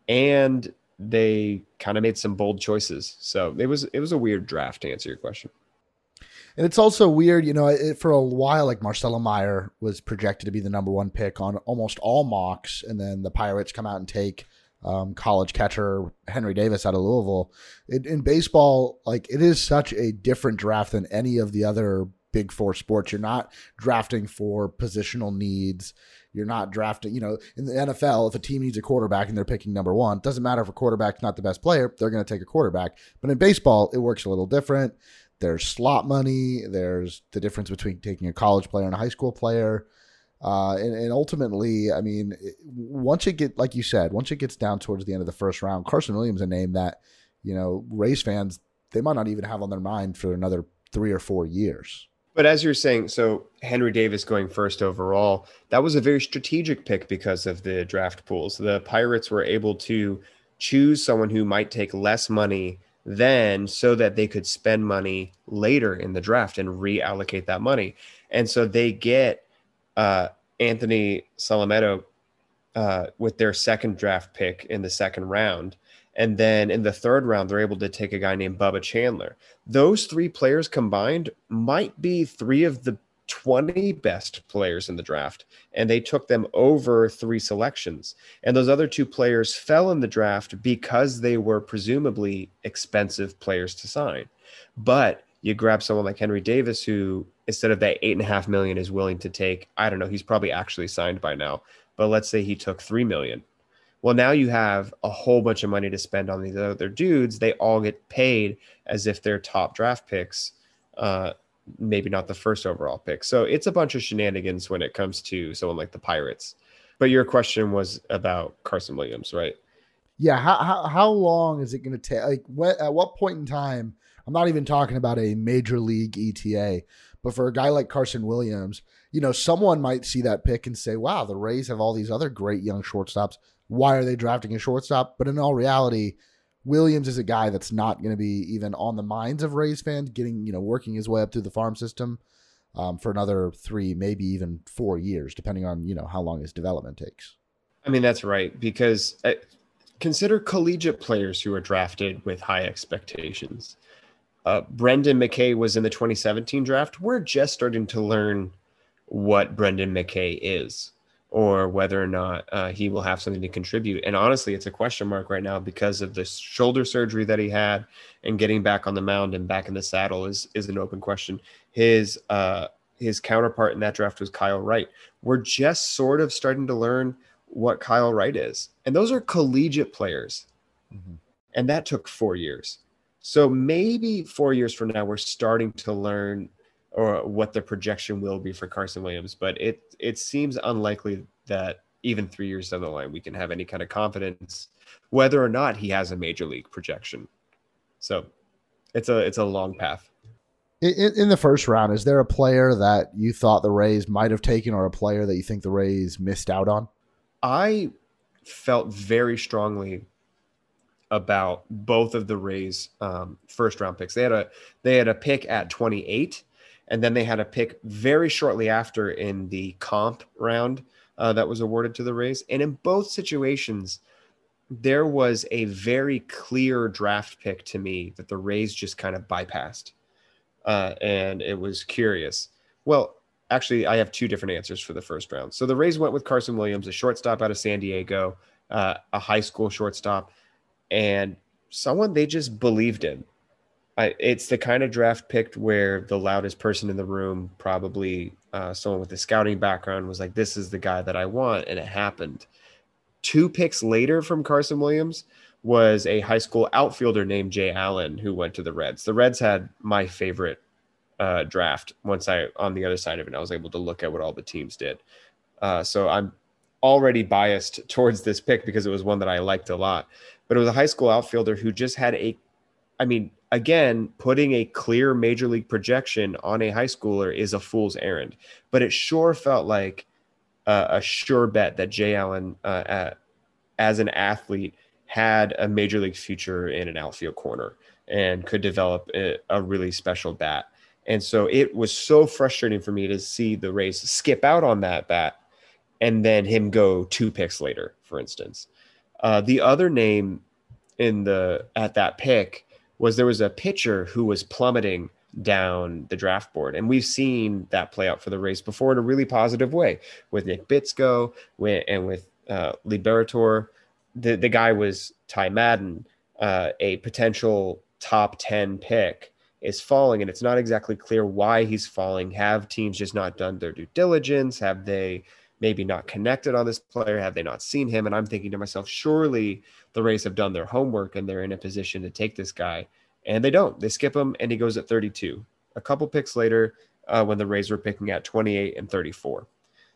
and they kind of made some bold choices. So it was it was a weird draft to answer your question. And it's also weird, you know, it, for a while, like Marcelo Meyer was projected to be the number one pick on almost all mocks. And then the Pirates come out and take um, college catcher Henry Davis out of Louisville. It, in baseball, like it is such a different draft than any of the other big four sports. You're not drafting for positional needs. You're not drafting, you know, in the NFL, if a team needs a quarterback and they're picking number one, it doesn't matter if a quarterback's not the best player, they're going to take a quarterback. But in baseball, it works a little different. There's slot money. There's the difference between taking a college player and a high school player. Uh, and, and, ultimately, I mean, once it get like you said, once it gets down towards the end of the first round, Carson Williams a name that you know Rays fans they might not even have on their mind for another three or four years. But as you're saying, so Henry Davis going first overall, that was a very strategic pick because of the draft pools. The Pirates were able to choose someone who might take less money then so that they could spend money later in the draft and reallocate that money. And so they get uh, Anthony Solometo uh, with their second draft pick in the second round. And then in the third round, they're able to take a guy named Bubba Chandler. Those three players combined might be three of the 20 best players in the draft, and they took them over three selections. And those other two players fell in the draft because they were presumably expensive players to sign. But you grab someone like Henry Davis, who instead of that eight and a half million is willing to take, I don't know, he's probably actually signed by now, but let's say he took three million. Well, now you have a whole bunch of money to spend on these other dudes. They all get paid as if they're top draft picks. Uh, maybe not the first overall pick. So it's a bunch of shenanigans when it comes to someone like the Pirates. But your question was about Carson Williams, right? Yeah. How how, how long is it going to take? Like, what, at what point in time? I'm not even talking about a major league ETA, but for a guy like Carson Williams, you know, someone might see that pick and say, "Wow, the Rays have all these other great young shortstops. Why are they drafting a shortstop?" But in all reality, Williams is a guy that's not going to be even on the minds of Rays fans, getting, you know, working his way up through the farm system um, for another three, maybe even four years, depending on, you know, how long his development takes. I mean, that's right. Because uh, consider collegiate players who are drafted with high expectations. Uh, Brendan McKay was in the 2017 draft. We're just starting to learn what Brendan McKay is or whether or not uh, he will have something to contribute. And honestly, it's a question mark right now because of the shoulder surgery that he had and getting back on the mound and back in the saddle is is an open question. His uh, his counterpart in that draft was Kyle Wright. We're just sort of starting to learn what Kyle Wright is, and those are collegiate players, mm-hmm. and that took four years. So maybe four years from now, we're starting to learn or what the projection will be for Carson Williams. But it it seems unlikely that even three years down the line we can have any kind of confidence whether or not he has a major league projection. So it's a it's a long path. In, in the first round, is there a player that you thought the Rays might have taken, or a player that you think the Rays missed out on? I felt very strongly about both of the Rays' um, first round picks. They had a they had a pick at 28 and then they had a pick very shortly after in the comp round uh, that was awarded to the Rays. And in both situations, there was a very clear draft pick to me that the Rays just kind of bypassed. Uh, and it was curious. Well, actually, I have two different answers for the first round. So the Rays went with Carson Williams, a shortstop out of San Diego, uh, a high school shortstop, and someone they just believed in. I, it's the kind of draft picked where the loudest person in the room, probably uh, someone with a scouting background, was like, "This is the guy that I want," and it happened. Two picks later from Carson Williams was a high school outfielder named Jay Allen who went to the Reds. The Reds had my favorite uh, draft once I on the other side of it. I was able to look at what all the teams did. Uh, so I'm already biased towards this pick because it was one that I liked a lot. But it was a high school outfielder who just had a, I mean, again, putting a clear major league projection on a high schooler is a fool's errand. But it sure felt like uh, a sure bet that Jay Allen, uh, at, as an athlete, had a major league future in an outfield corner and could develop a, a really special bat. And so it was so frustrating for me to see the Rays skip out on that bat and then him go two picks later, for instance. Uh, the other name in the at that pick was there was a pitcher who was plummeting down the draft board. And we've seen that play out for the Rays before in a really positive way with Nick Bitsko and with uh, Liberatore. The, the guy was Ty Madden, uh, a potential top 10 pick is falling and it's not exactly clear why he's falling. Have teams just not done their due diligence? Have they maybe not connected on this player? Have they not seen him? And I'm thinking to myself, surely the Rays have done their homework and they're in a position to take this guy. And they don't. They skip him and he goes at 32. A couple picks later, uh, when the Rays were picking at 28 and 34.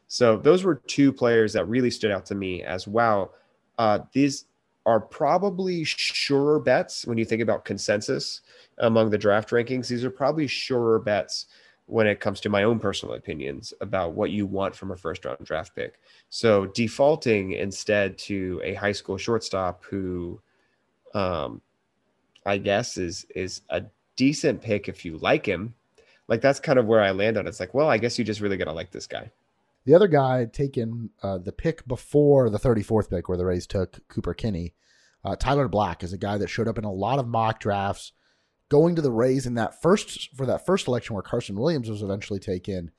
So those were two players that really stood out to me as wow. Uh, these are probably surer bets when you think about consensus among the draft rankings. These are probably surer bets when it comes to my own personal opinions about what you want from a first round draft pick. So defaulting instead to a high school shortstop who um I guess is is a decent pick if you like him. Like that's kind of where I land on. It's like, well, I guess you just really gotta like this guy. The other guy taken uh, the pick before the 34th pick, where the Rays took Cooper Kinney. Uh, Tyler Black is a guy that showed up in a lot of mock drafts, going to the Rays in that first for that first election where Carson Williams was eventually taken.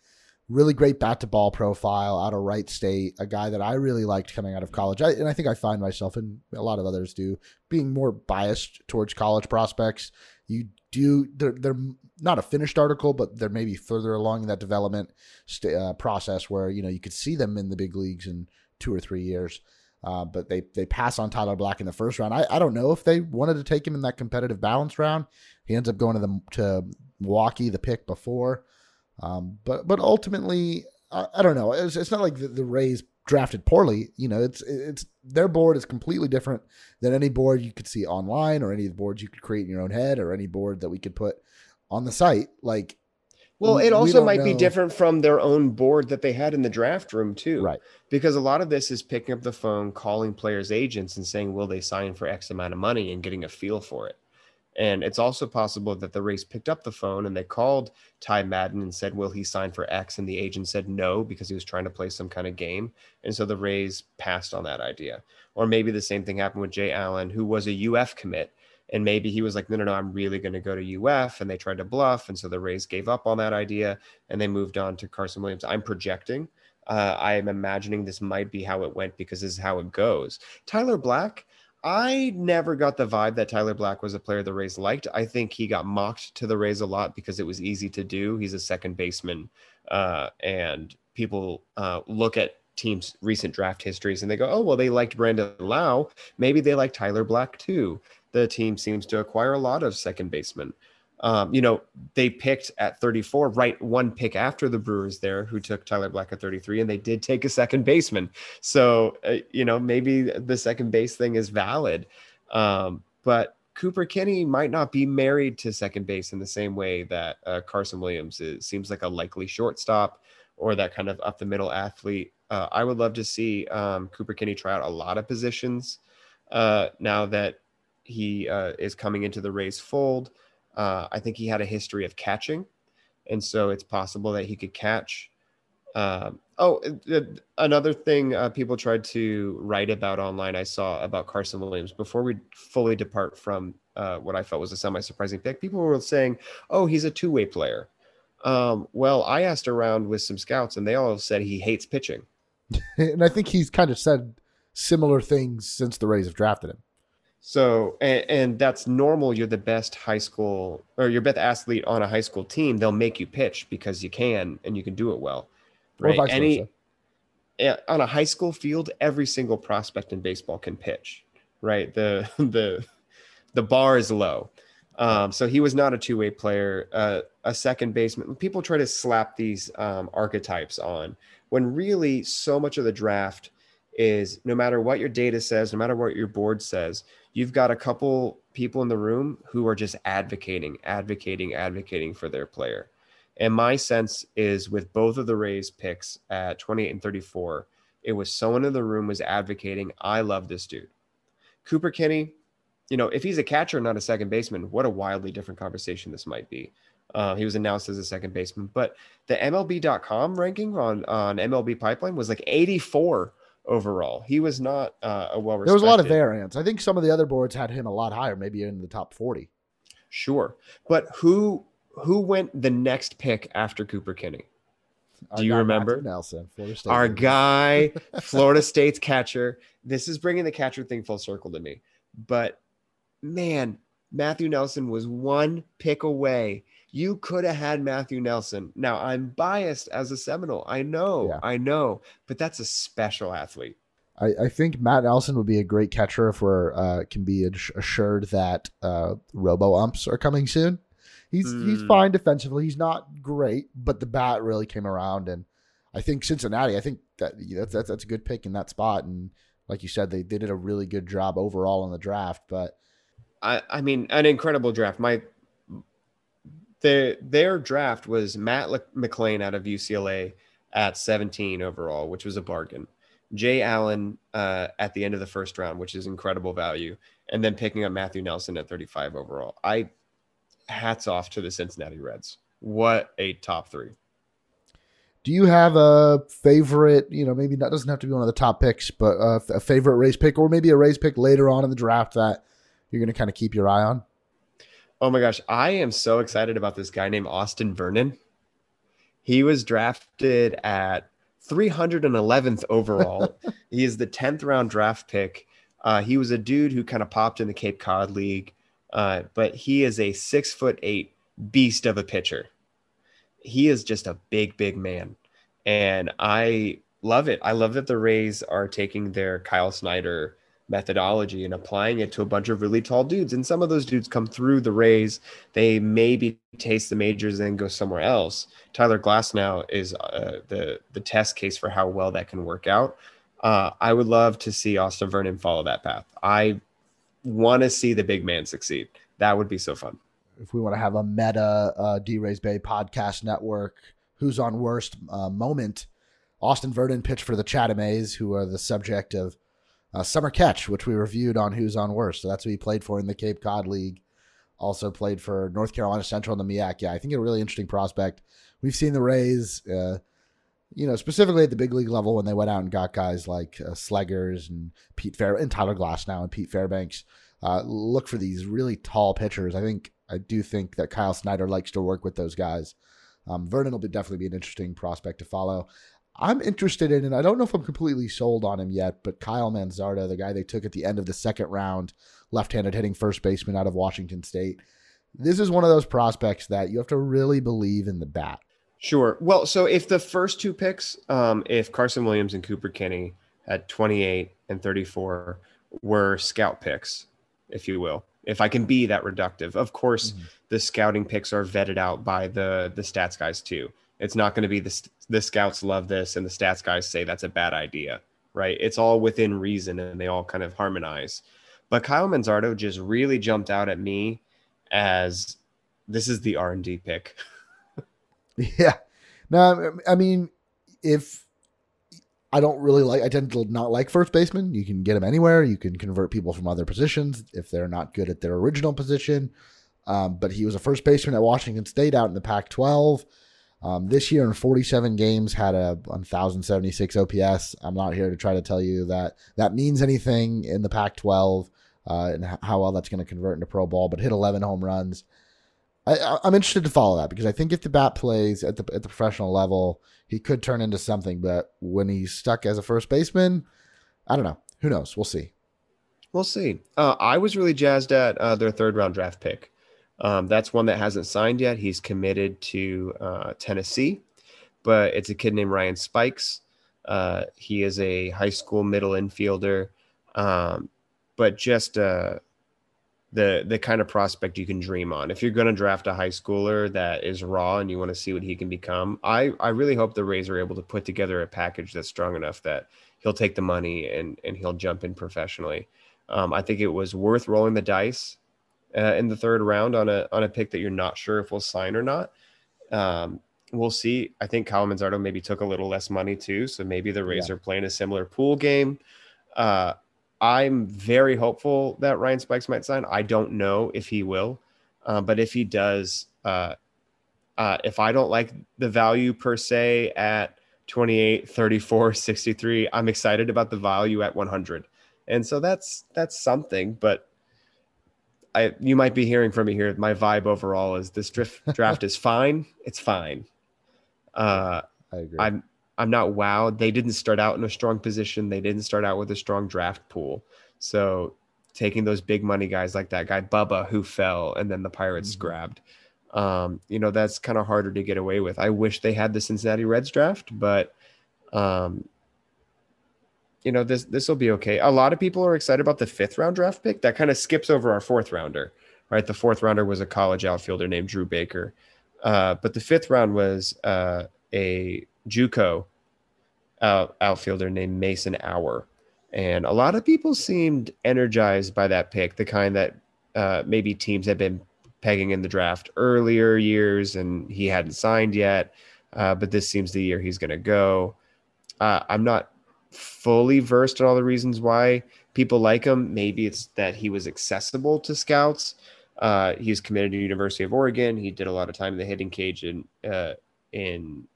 Really great bat to ball profile out of Wright State, a guy that I really liked coming out of college. I, and I think I find myself, and a lot of others do, being more biased towards college prospects. You do they're, they're not a finished article, but they're maybe further along in that development st- uh, process where you know you could see them in the big leagues in two or three years. Uh, but they they pass on Tyler Black in the first round. I, I don't know if they wanted to take him in that competitive balance round. He ends up going to the to Milwaukee, the pick before. Um, but but ultimately, I, I don't know. It's, it's not like the, the Rays drafted poorly. You know, it's it's their board is completely different than any board you could see online or any of the boards you could create in your own head or any board that we could put on the site. Like, well, it also might know. be different from their own board that they had in the draft room too, right? Because a lot of this is picking up the phone, calling players' agents, and saying, "Will they sign for X amount of money?" and getting a feel for it. And it's also possible that the Rays picked up the phone and they called Ty Madden and said, Will he sign for X? And the agent said no because he was trying to play some kind of game. And so the Rays passed on that idea. Or maybe the same thing happened with Jay Allen, who was a UF commit. And maybe he was like, no, no, no, I'm really going to go to UF. And they tried to bluff. And so the Rays gave up on that idea and they moved on to Carson Williams. I'm projecting. Uh, I am imagining this might be how it went because this is how it goes. Tyler Black, I never got the vibe that Tyler Black was a player the Rays liked. I think he got mocked to the Rays a lot because it was easy to do. He's a second baseman, uh, and people uh, look at teams' recent draft histories and they go, "Oh, well, they liked Brandon Lowe. Maybe they like Tyler Black too." The team seems to acquire a lot of second basemen um, you know, they picked at 34, right one pick after the Brewers there, who took Tyler Black at 33, and they did take a second baseman. So, uh, you know, maybe the second base thing is valid. Um, but Cooper Kinney might not be married to second base in the same way that uh, Carson Williams is. Seems like a likely shortstop or that kind of up the middle athlete. Uh, I would love to see um, Cooper Kinney try out a lot of positions uh, now that he uh, is coming into the Rays fold. Uh, I think he had a history of catching, and so it's possible that he could catch Um, oh, another thing uh, people tried to write about online, I saw about Carson Williams before we fully depart from uh, what I felt was a semi surprising pick. People were saying, oh, he's a two way player. Um, well, I asked around with some scouts and they all said he hates pitching. and I think he's kind of said similar things since the Rays have drafted him. So, and, and, that's normal. You're the best high school or your best athlete on a high school team. They'll make you pitch because you can and you can do it well. Right. Any on a high school field, every single prospect in baseball can pitch. Right. The the the bar is low. Um, so he was not a two way player, uh, a second baseman. People try to slap these um, archetypes on when really so much of the draft is no matter what your data says, no matter what your board says, you've got a couple people in the room who are just advocating, advocating, advocating for their player. And my sense is with both of the Rays picks at 28 and 34, it was someone in the room was advocating, I love this dude. Cooper Kinney, you know, if he's a catcher, not a second baseman, what a wildly different conversation this might be. Uh, he was announced as a second baseman, but the MLB.com ranking on on MLB Pipeline was like 84 overall. He was not uh, a well. There was a lot of variance. I think some of the other boards had him a lot higher, maybe in the top 40. Sure, but who who went the next pick after Cooper Kinney? Do you remember Matthew Nelson, Florida State? Our guy, Florida State's catcher. This is bringing the catcher thing full circle to me, but man, Matthew Nelson was one pick away. You could have had Matthew Nelson. Now, I'm biased as a Seminole. I know, yeah. I know, but that's a special athlete. I, I, think Matt Nelson would be a great catcher if we're uh, can be assured that uh, robo umps are coming soon. He's mm. he's hmm. fine defensively. He's not great, but the bat really came around, and I think Cincinnati. I think that that's that's, that's a good pick in that spot. And like you said, they, they did a really good job overall in the draft. But I, I mean, an incredible draft. My their their draft was Matt McLean out of UCLA at 17 overall, which was a bargain. Jay Allen uh, at the end of the first round, which is incredible value, and then picking up Matthew Nelson at 35 overall. I hats off to the Cincinnati Reds. What a top three. Do you have a favorite? You know, maybe that doesn't have to be one of the top picks, but a favorite Rays pick, or maybe a Rays pick later on in the draft that you're going to kind of keep your eye on? Oh my gosh, I am so excited about this guy named Austin Vernon. He was drafted at 311th overall. he is the 10th round draft pick. Uh, he was a dude who kind of popped in the Cape Cod League, uh, but he is a six foot eight beast of a pitcher. He is just a big, big man. And I love it. I love that the Rays are taking their Kyle Snyder methodology and applying it to a bunch of really tall dudes. And some of those dudes come through the Rays. They maybe taste the majors and then go somewhere else. Tyler Glasnow is uh, the the test case for how well that can work out. Uh, I would love to see Austin Vernon follow that path. I want to see the big man succeed. That would be so fun. If we want to have a meta uh, DRaysBay podcast network, who's on worst uh, moment? Austin Vernon pitched for the Chatham A's, who are the subject of uh, Summer Catch, which we reviewed on Who's on Worst. So that's who he played for in the Cape Cod League. Also played for North Carolina Central in the MEAC. Yeah, I think a really interesting prospect. We've seen the Rays, uh, you know, specifically at the big league level when they went out and got guys like uh, Slegers and Pete Fair and Tyler Glasnow and Pete Fairbanks. Uh, look for these really tall pitchers. I think I do think that Kyle Snyder likes to work with those guys. Um, Vernon will be, definitely be an interesting prospect to follow. I'm interested in, and I don't know if I'm completely sold on him yet, but Kyle Manzardo, the guy they took at the end of the second round, left handed hitting first baseman out of Washington State. This is one of those prospects that you have to really believe in the bat. Sure. Well, so if the first two picks, um, if Carson Williams and Cooper Kinney at 28 and 34 were scout picks, if you will, if I can be that reductive, of course, mm-hmm. the scouting picks are vetted out by the the stats guys too. It's not going to be the the scouts love this and the stats guys say that's a bad idea, right? It's all within reason and they all kind of harmonize. But Kyle Manzardo just really jumped out at me as this is the R and D pick. yeah. Now, I mean, if I don't really like, I tend to not like first baseman. You can get them anywhere. You can convert people from other positions if they're not good at their original position. Um, but he was a first baseman at Washington State out in the Pac 12. Um, this year in 47 games had a 1076 OPS. I'm not here to try to tell you that that means anything in the Pac-12 uh, and how well that's going to convert into pro ball, but hit 11 home runs. I, am interested to follow that because I think if the bat plays at the at the professional level, he could turn into something. But when he's stuck as a first baseman, I don't know. Who knows? We'll see. We'll see. Uh, I was really jazzed at uh, their third round draft pick. Um, that's one that hasn't signed yet. He's committed to uh, Tennessee, but it's a kid named Ryan Spikes. Uh, he is a high school middle infielder, um, but just uh, the the kind of prospect you can dream on. If you're going to draft a high schooler that is raw and you want to see what he can become, I I really hope the Rays are able to put together a package that's strong enough that he'll take the money and and he'll jump in professionally. Um, I think it was worth rolling the dice uh, in the third round on a on a pick that you're not sure if we'll sign or not. Um, we'll see. I think Kyle Manzardo maybe took a little less money too, so maybe the Rays yeah. are playing a similar pool game. Uh, I'm very hopeful that Ryan Spikes might sign. I don't know if he will, uh, but if he does, uh, uh, if I don't like the value per se at 28, 34, 63, I'm excited about the value at 100 and so that's that's something. But I you might be hearing from me here. My vibe overall is this drift draft is fine. It's fine. Uh, I agree. I'm I'm not wowed. They didn't start out in a strong position. They didn't start out with a strong draft pool. So taking those big money guys like that guy Bubba who fell and then the Pirates mm-hmm. grabbed. Um, you know, that's kind of harder to get away with. I wish they had the Cincinnati Reds draft, but um, you know this this will be okay. A lot of people are excited about the fifth round draft pick. That kind of skips over our fourth rounder, right? The fourth rounder was a college outfielder named Drew Baker, uh, but the fifth round was uh, a JUCO out, outfielder named Mason Auer, and a lot of people seemed energized by that pick, the kind that uh, maybe teams had been pegging in the draft earlier years, and he hadn't signed yet. Uh, but this seems the year he's going to go. Uh, I'm not fully versed in all the reasons why people like him. Maybe it's that he was accessible to scouts. Uh, he's committed to University of Oregon. He did a lot of time in the hitting cage and uh, in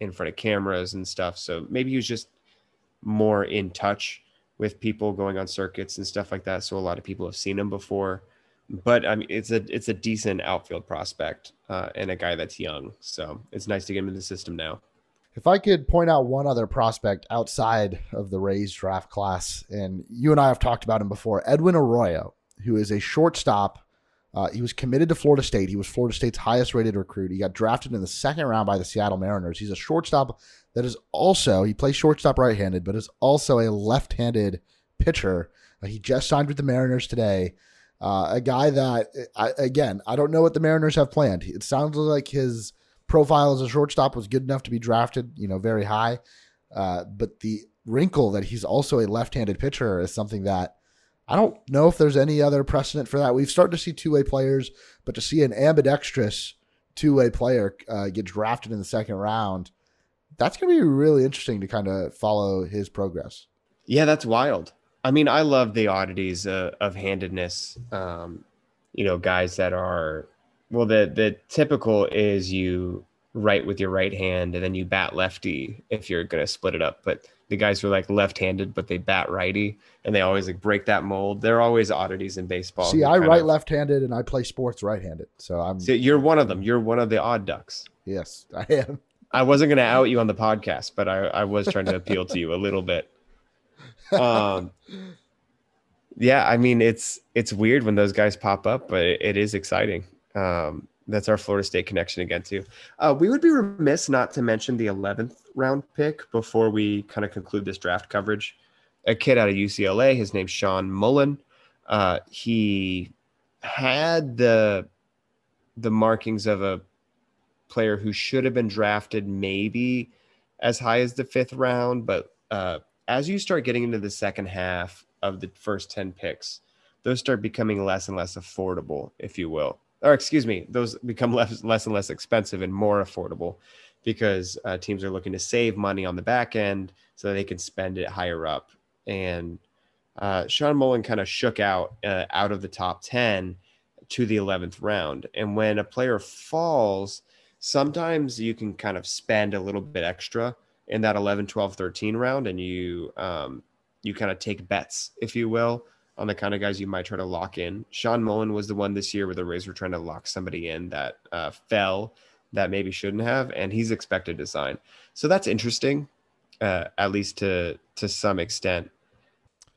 in front of cameras and stuff. So maybe he was just more in touch with people going on circuits and stuff like that. So a lot of people have seen him before. But I mean, it's a it's a decent outfield prospect uh, and a guy that's young. So it's nice to get him in the system now. If I could point out one other prospect outside of the Rays draft class, and you and I have talked about him before, Edwin Arroyo, who is a shortstop. Uh, he was committed to Florida State. He was Florida State's highest rated recruit. He got drafted in the second round by the Seattle Mariners. He's a shortstop that is also, he plays shortstop right handed, but is also a left handed pitcher. Uh, he just signed with the Mariners today. Uh, a guy that, I, again, I don't know what the Mariners have planned. It sounds like his profile as a shortstop was good enough to be drafted, you know, very high. Uh, but the wrinkle that he's also a left-handed pitcher is something that I don't know if there's any other precedent for that. We've started to see two-way players, but to see an ambidextrous two-way player uh, get drafted in the second round, that's going to be really interesting to kind of follow his progress. Yeah, that's wild. I mean, I love the oddities uh, of handedness. Um, you know, guys that are well, the the typical is you write with your right hand and then you bat lefty if you're gonna split it up. But the guys who are like left-handed but they bat righty and they always like break that mold. They're always oddities in baseball. See, I write of, left-handed and I play sports right-handed. So I'm so you're one of them. You're one of the odd ducks. Yes, I am. I wasn't gonna out you on the podcast, but I, I was trying to appeal to you a little bit. Um yeah, I mean it's it's weird when those guys pop up, but it, it is exciting. Um, that's our Florida State connection again, too. Uh, we would be remiss not to mention the 11th round pick before we kind of conclude this draft coverage. A kid out of UCLA, his name's Sean Mullen. Uh, he had the the markings of a player who should have been drafted maybe as high as the fifth round, but uh, as you start getting into the second half of the first 10 picks, those start becoming less and less affordable, if you will or excuse me, those become less less and less expensive and more affordable because uh, teams are looking to save money on the back end so they can spend it higher up. And uh, Sean Mullen kind of shook out uh, out of the top ten to the eleventh round. And when a player falls, sometimes you can kind of spend a little bit extra in that 11, 12, 13 round and you um, you kind of take bets, if you will, on the kind of guys you might try to lock in. Sean Mullen was the one this year where the Rays were trying to lock somebody in that uh, fell that maybe shouldn't have, and he's expected to sign. So that's interesting, uh, at least to to some extent.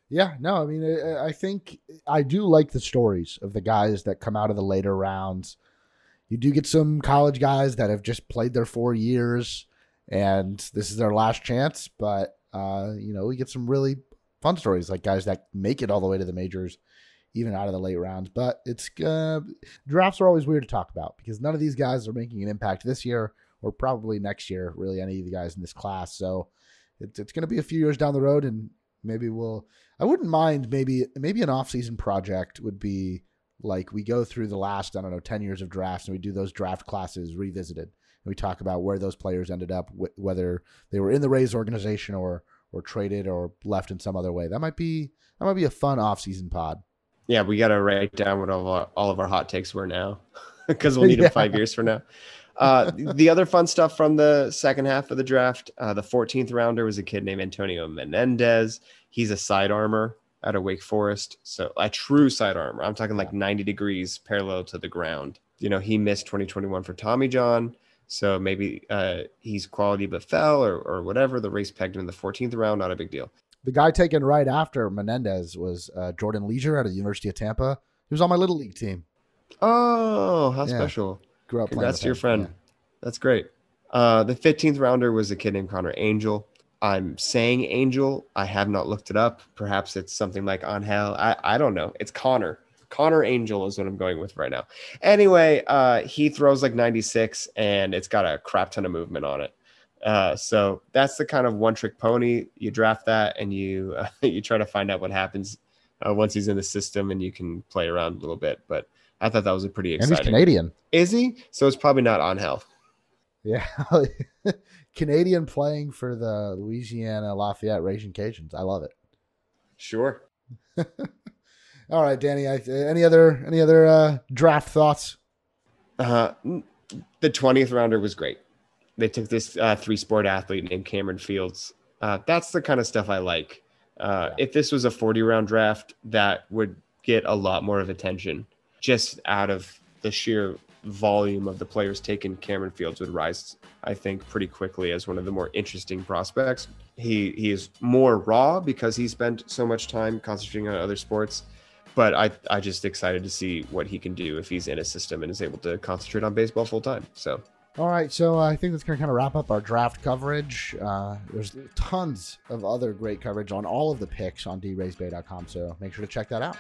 Yeah, no, I mean, I, think I do like the stories of the guys that come out of the later rounds. You do get some college guys that have just played their four years, and this is their last chance. But uh, you know, we get some really fun stories like guys that make it all the way to the majors, even out of the late rounds. But it's uh, drafts are always weird to talk about because none of these guys are making an impact this year or probably next year. Really, any of the guys in this class. So it's it's going to be a few years down the road, and maybe we'll. I wouldn't mind maybe maybe an off season project would be like we go through the last I don't know ten years of drafts and we do those draft classes revisited and we talk about where those players ended up, wh- whether they were in the Rays organization or or traded or left in some other way. That might be that might be a fun off-season pod. Yeah, we got to write down what all of our, all of our hot takes were now, because we'll need yeah. them five years from now. Uh, the other fun stuff from the second half of the draft, uh, the 14th rounder was a kid named Antonio Menendez. He's a side armor out of Wake Forest, so a true side armor. I'm talking like 90 degrees parallel to the ground. You know, he missed 2021 for Tommy John. So maybe uh, he's quality but fell or, or whatever. The race pegged him in the 14th round. Not a big deal. The guy taken right after Menendez was uh, Jordan Leasure out of the University of Tampa. He was on my little league team. Oh, how yeah. special! Grew up. Congrats to your friend. Yeah. That's great. Uh, the 15th rounder was a kid named Connor Angel. I'm saying Angel. I have not looked it up. Perhaps it's something like Angel. I, I don't know. It's Connor. Connor Angel is what I'm going with right now. Anyway, uh, he throws like 96 and it's got a crap ton of movement on it. Uh, so that's the kind of one trick pony. You draft that and you uh, you try to find out what happens uh, once he's in the system and you can play around a little bit. But I thought that was a pretty exciting. And he's Canadian. Is he? So it's probably not on health. Yeah. Canadian playing for the Louisiana Lafayette Raging Cajuns. I love it. Sure. All right, Danny. I, any other any other uh, draft thoughts? Uh, the twentieth rounder was great. They took this uh, three sport athlete named Cameron Fields. Uh, that's the kind of stuff I like. Uh, yeah. If this was a forty round draft, that would get a lot more of attention. Just out of the sheer volume of the players taken, Cameron Fields would rise, I think, pretty quickly as one of the more interesting prospects. He he is more raw because he spent so much time concentrating on other sports but I I just excited to see what he can do if he's in a system and is able to concentrate on baseball full time. So. All right, so I think that's going to kind of wrap up our draft coverage. Uh, there's tons of other great coverage on all of the picks on draysbay.com, so make sure to check that out.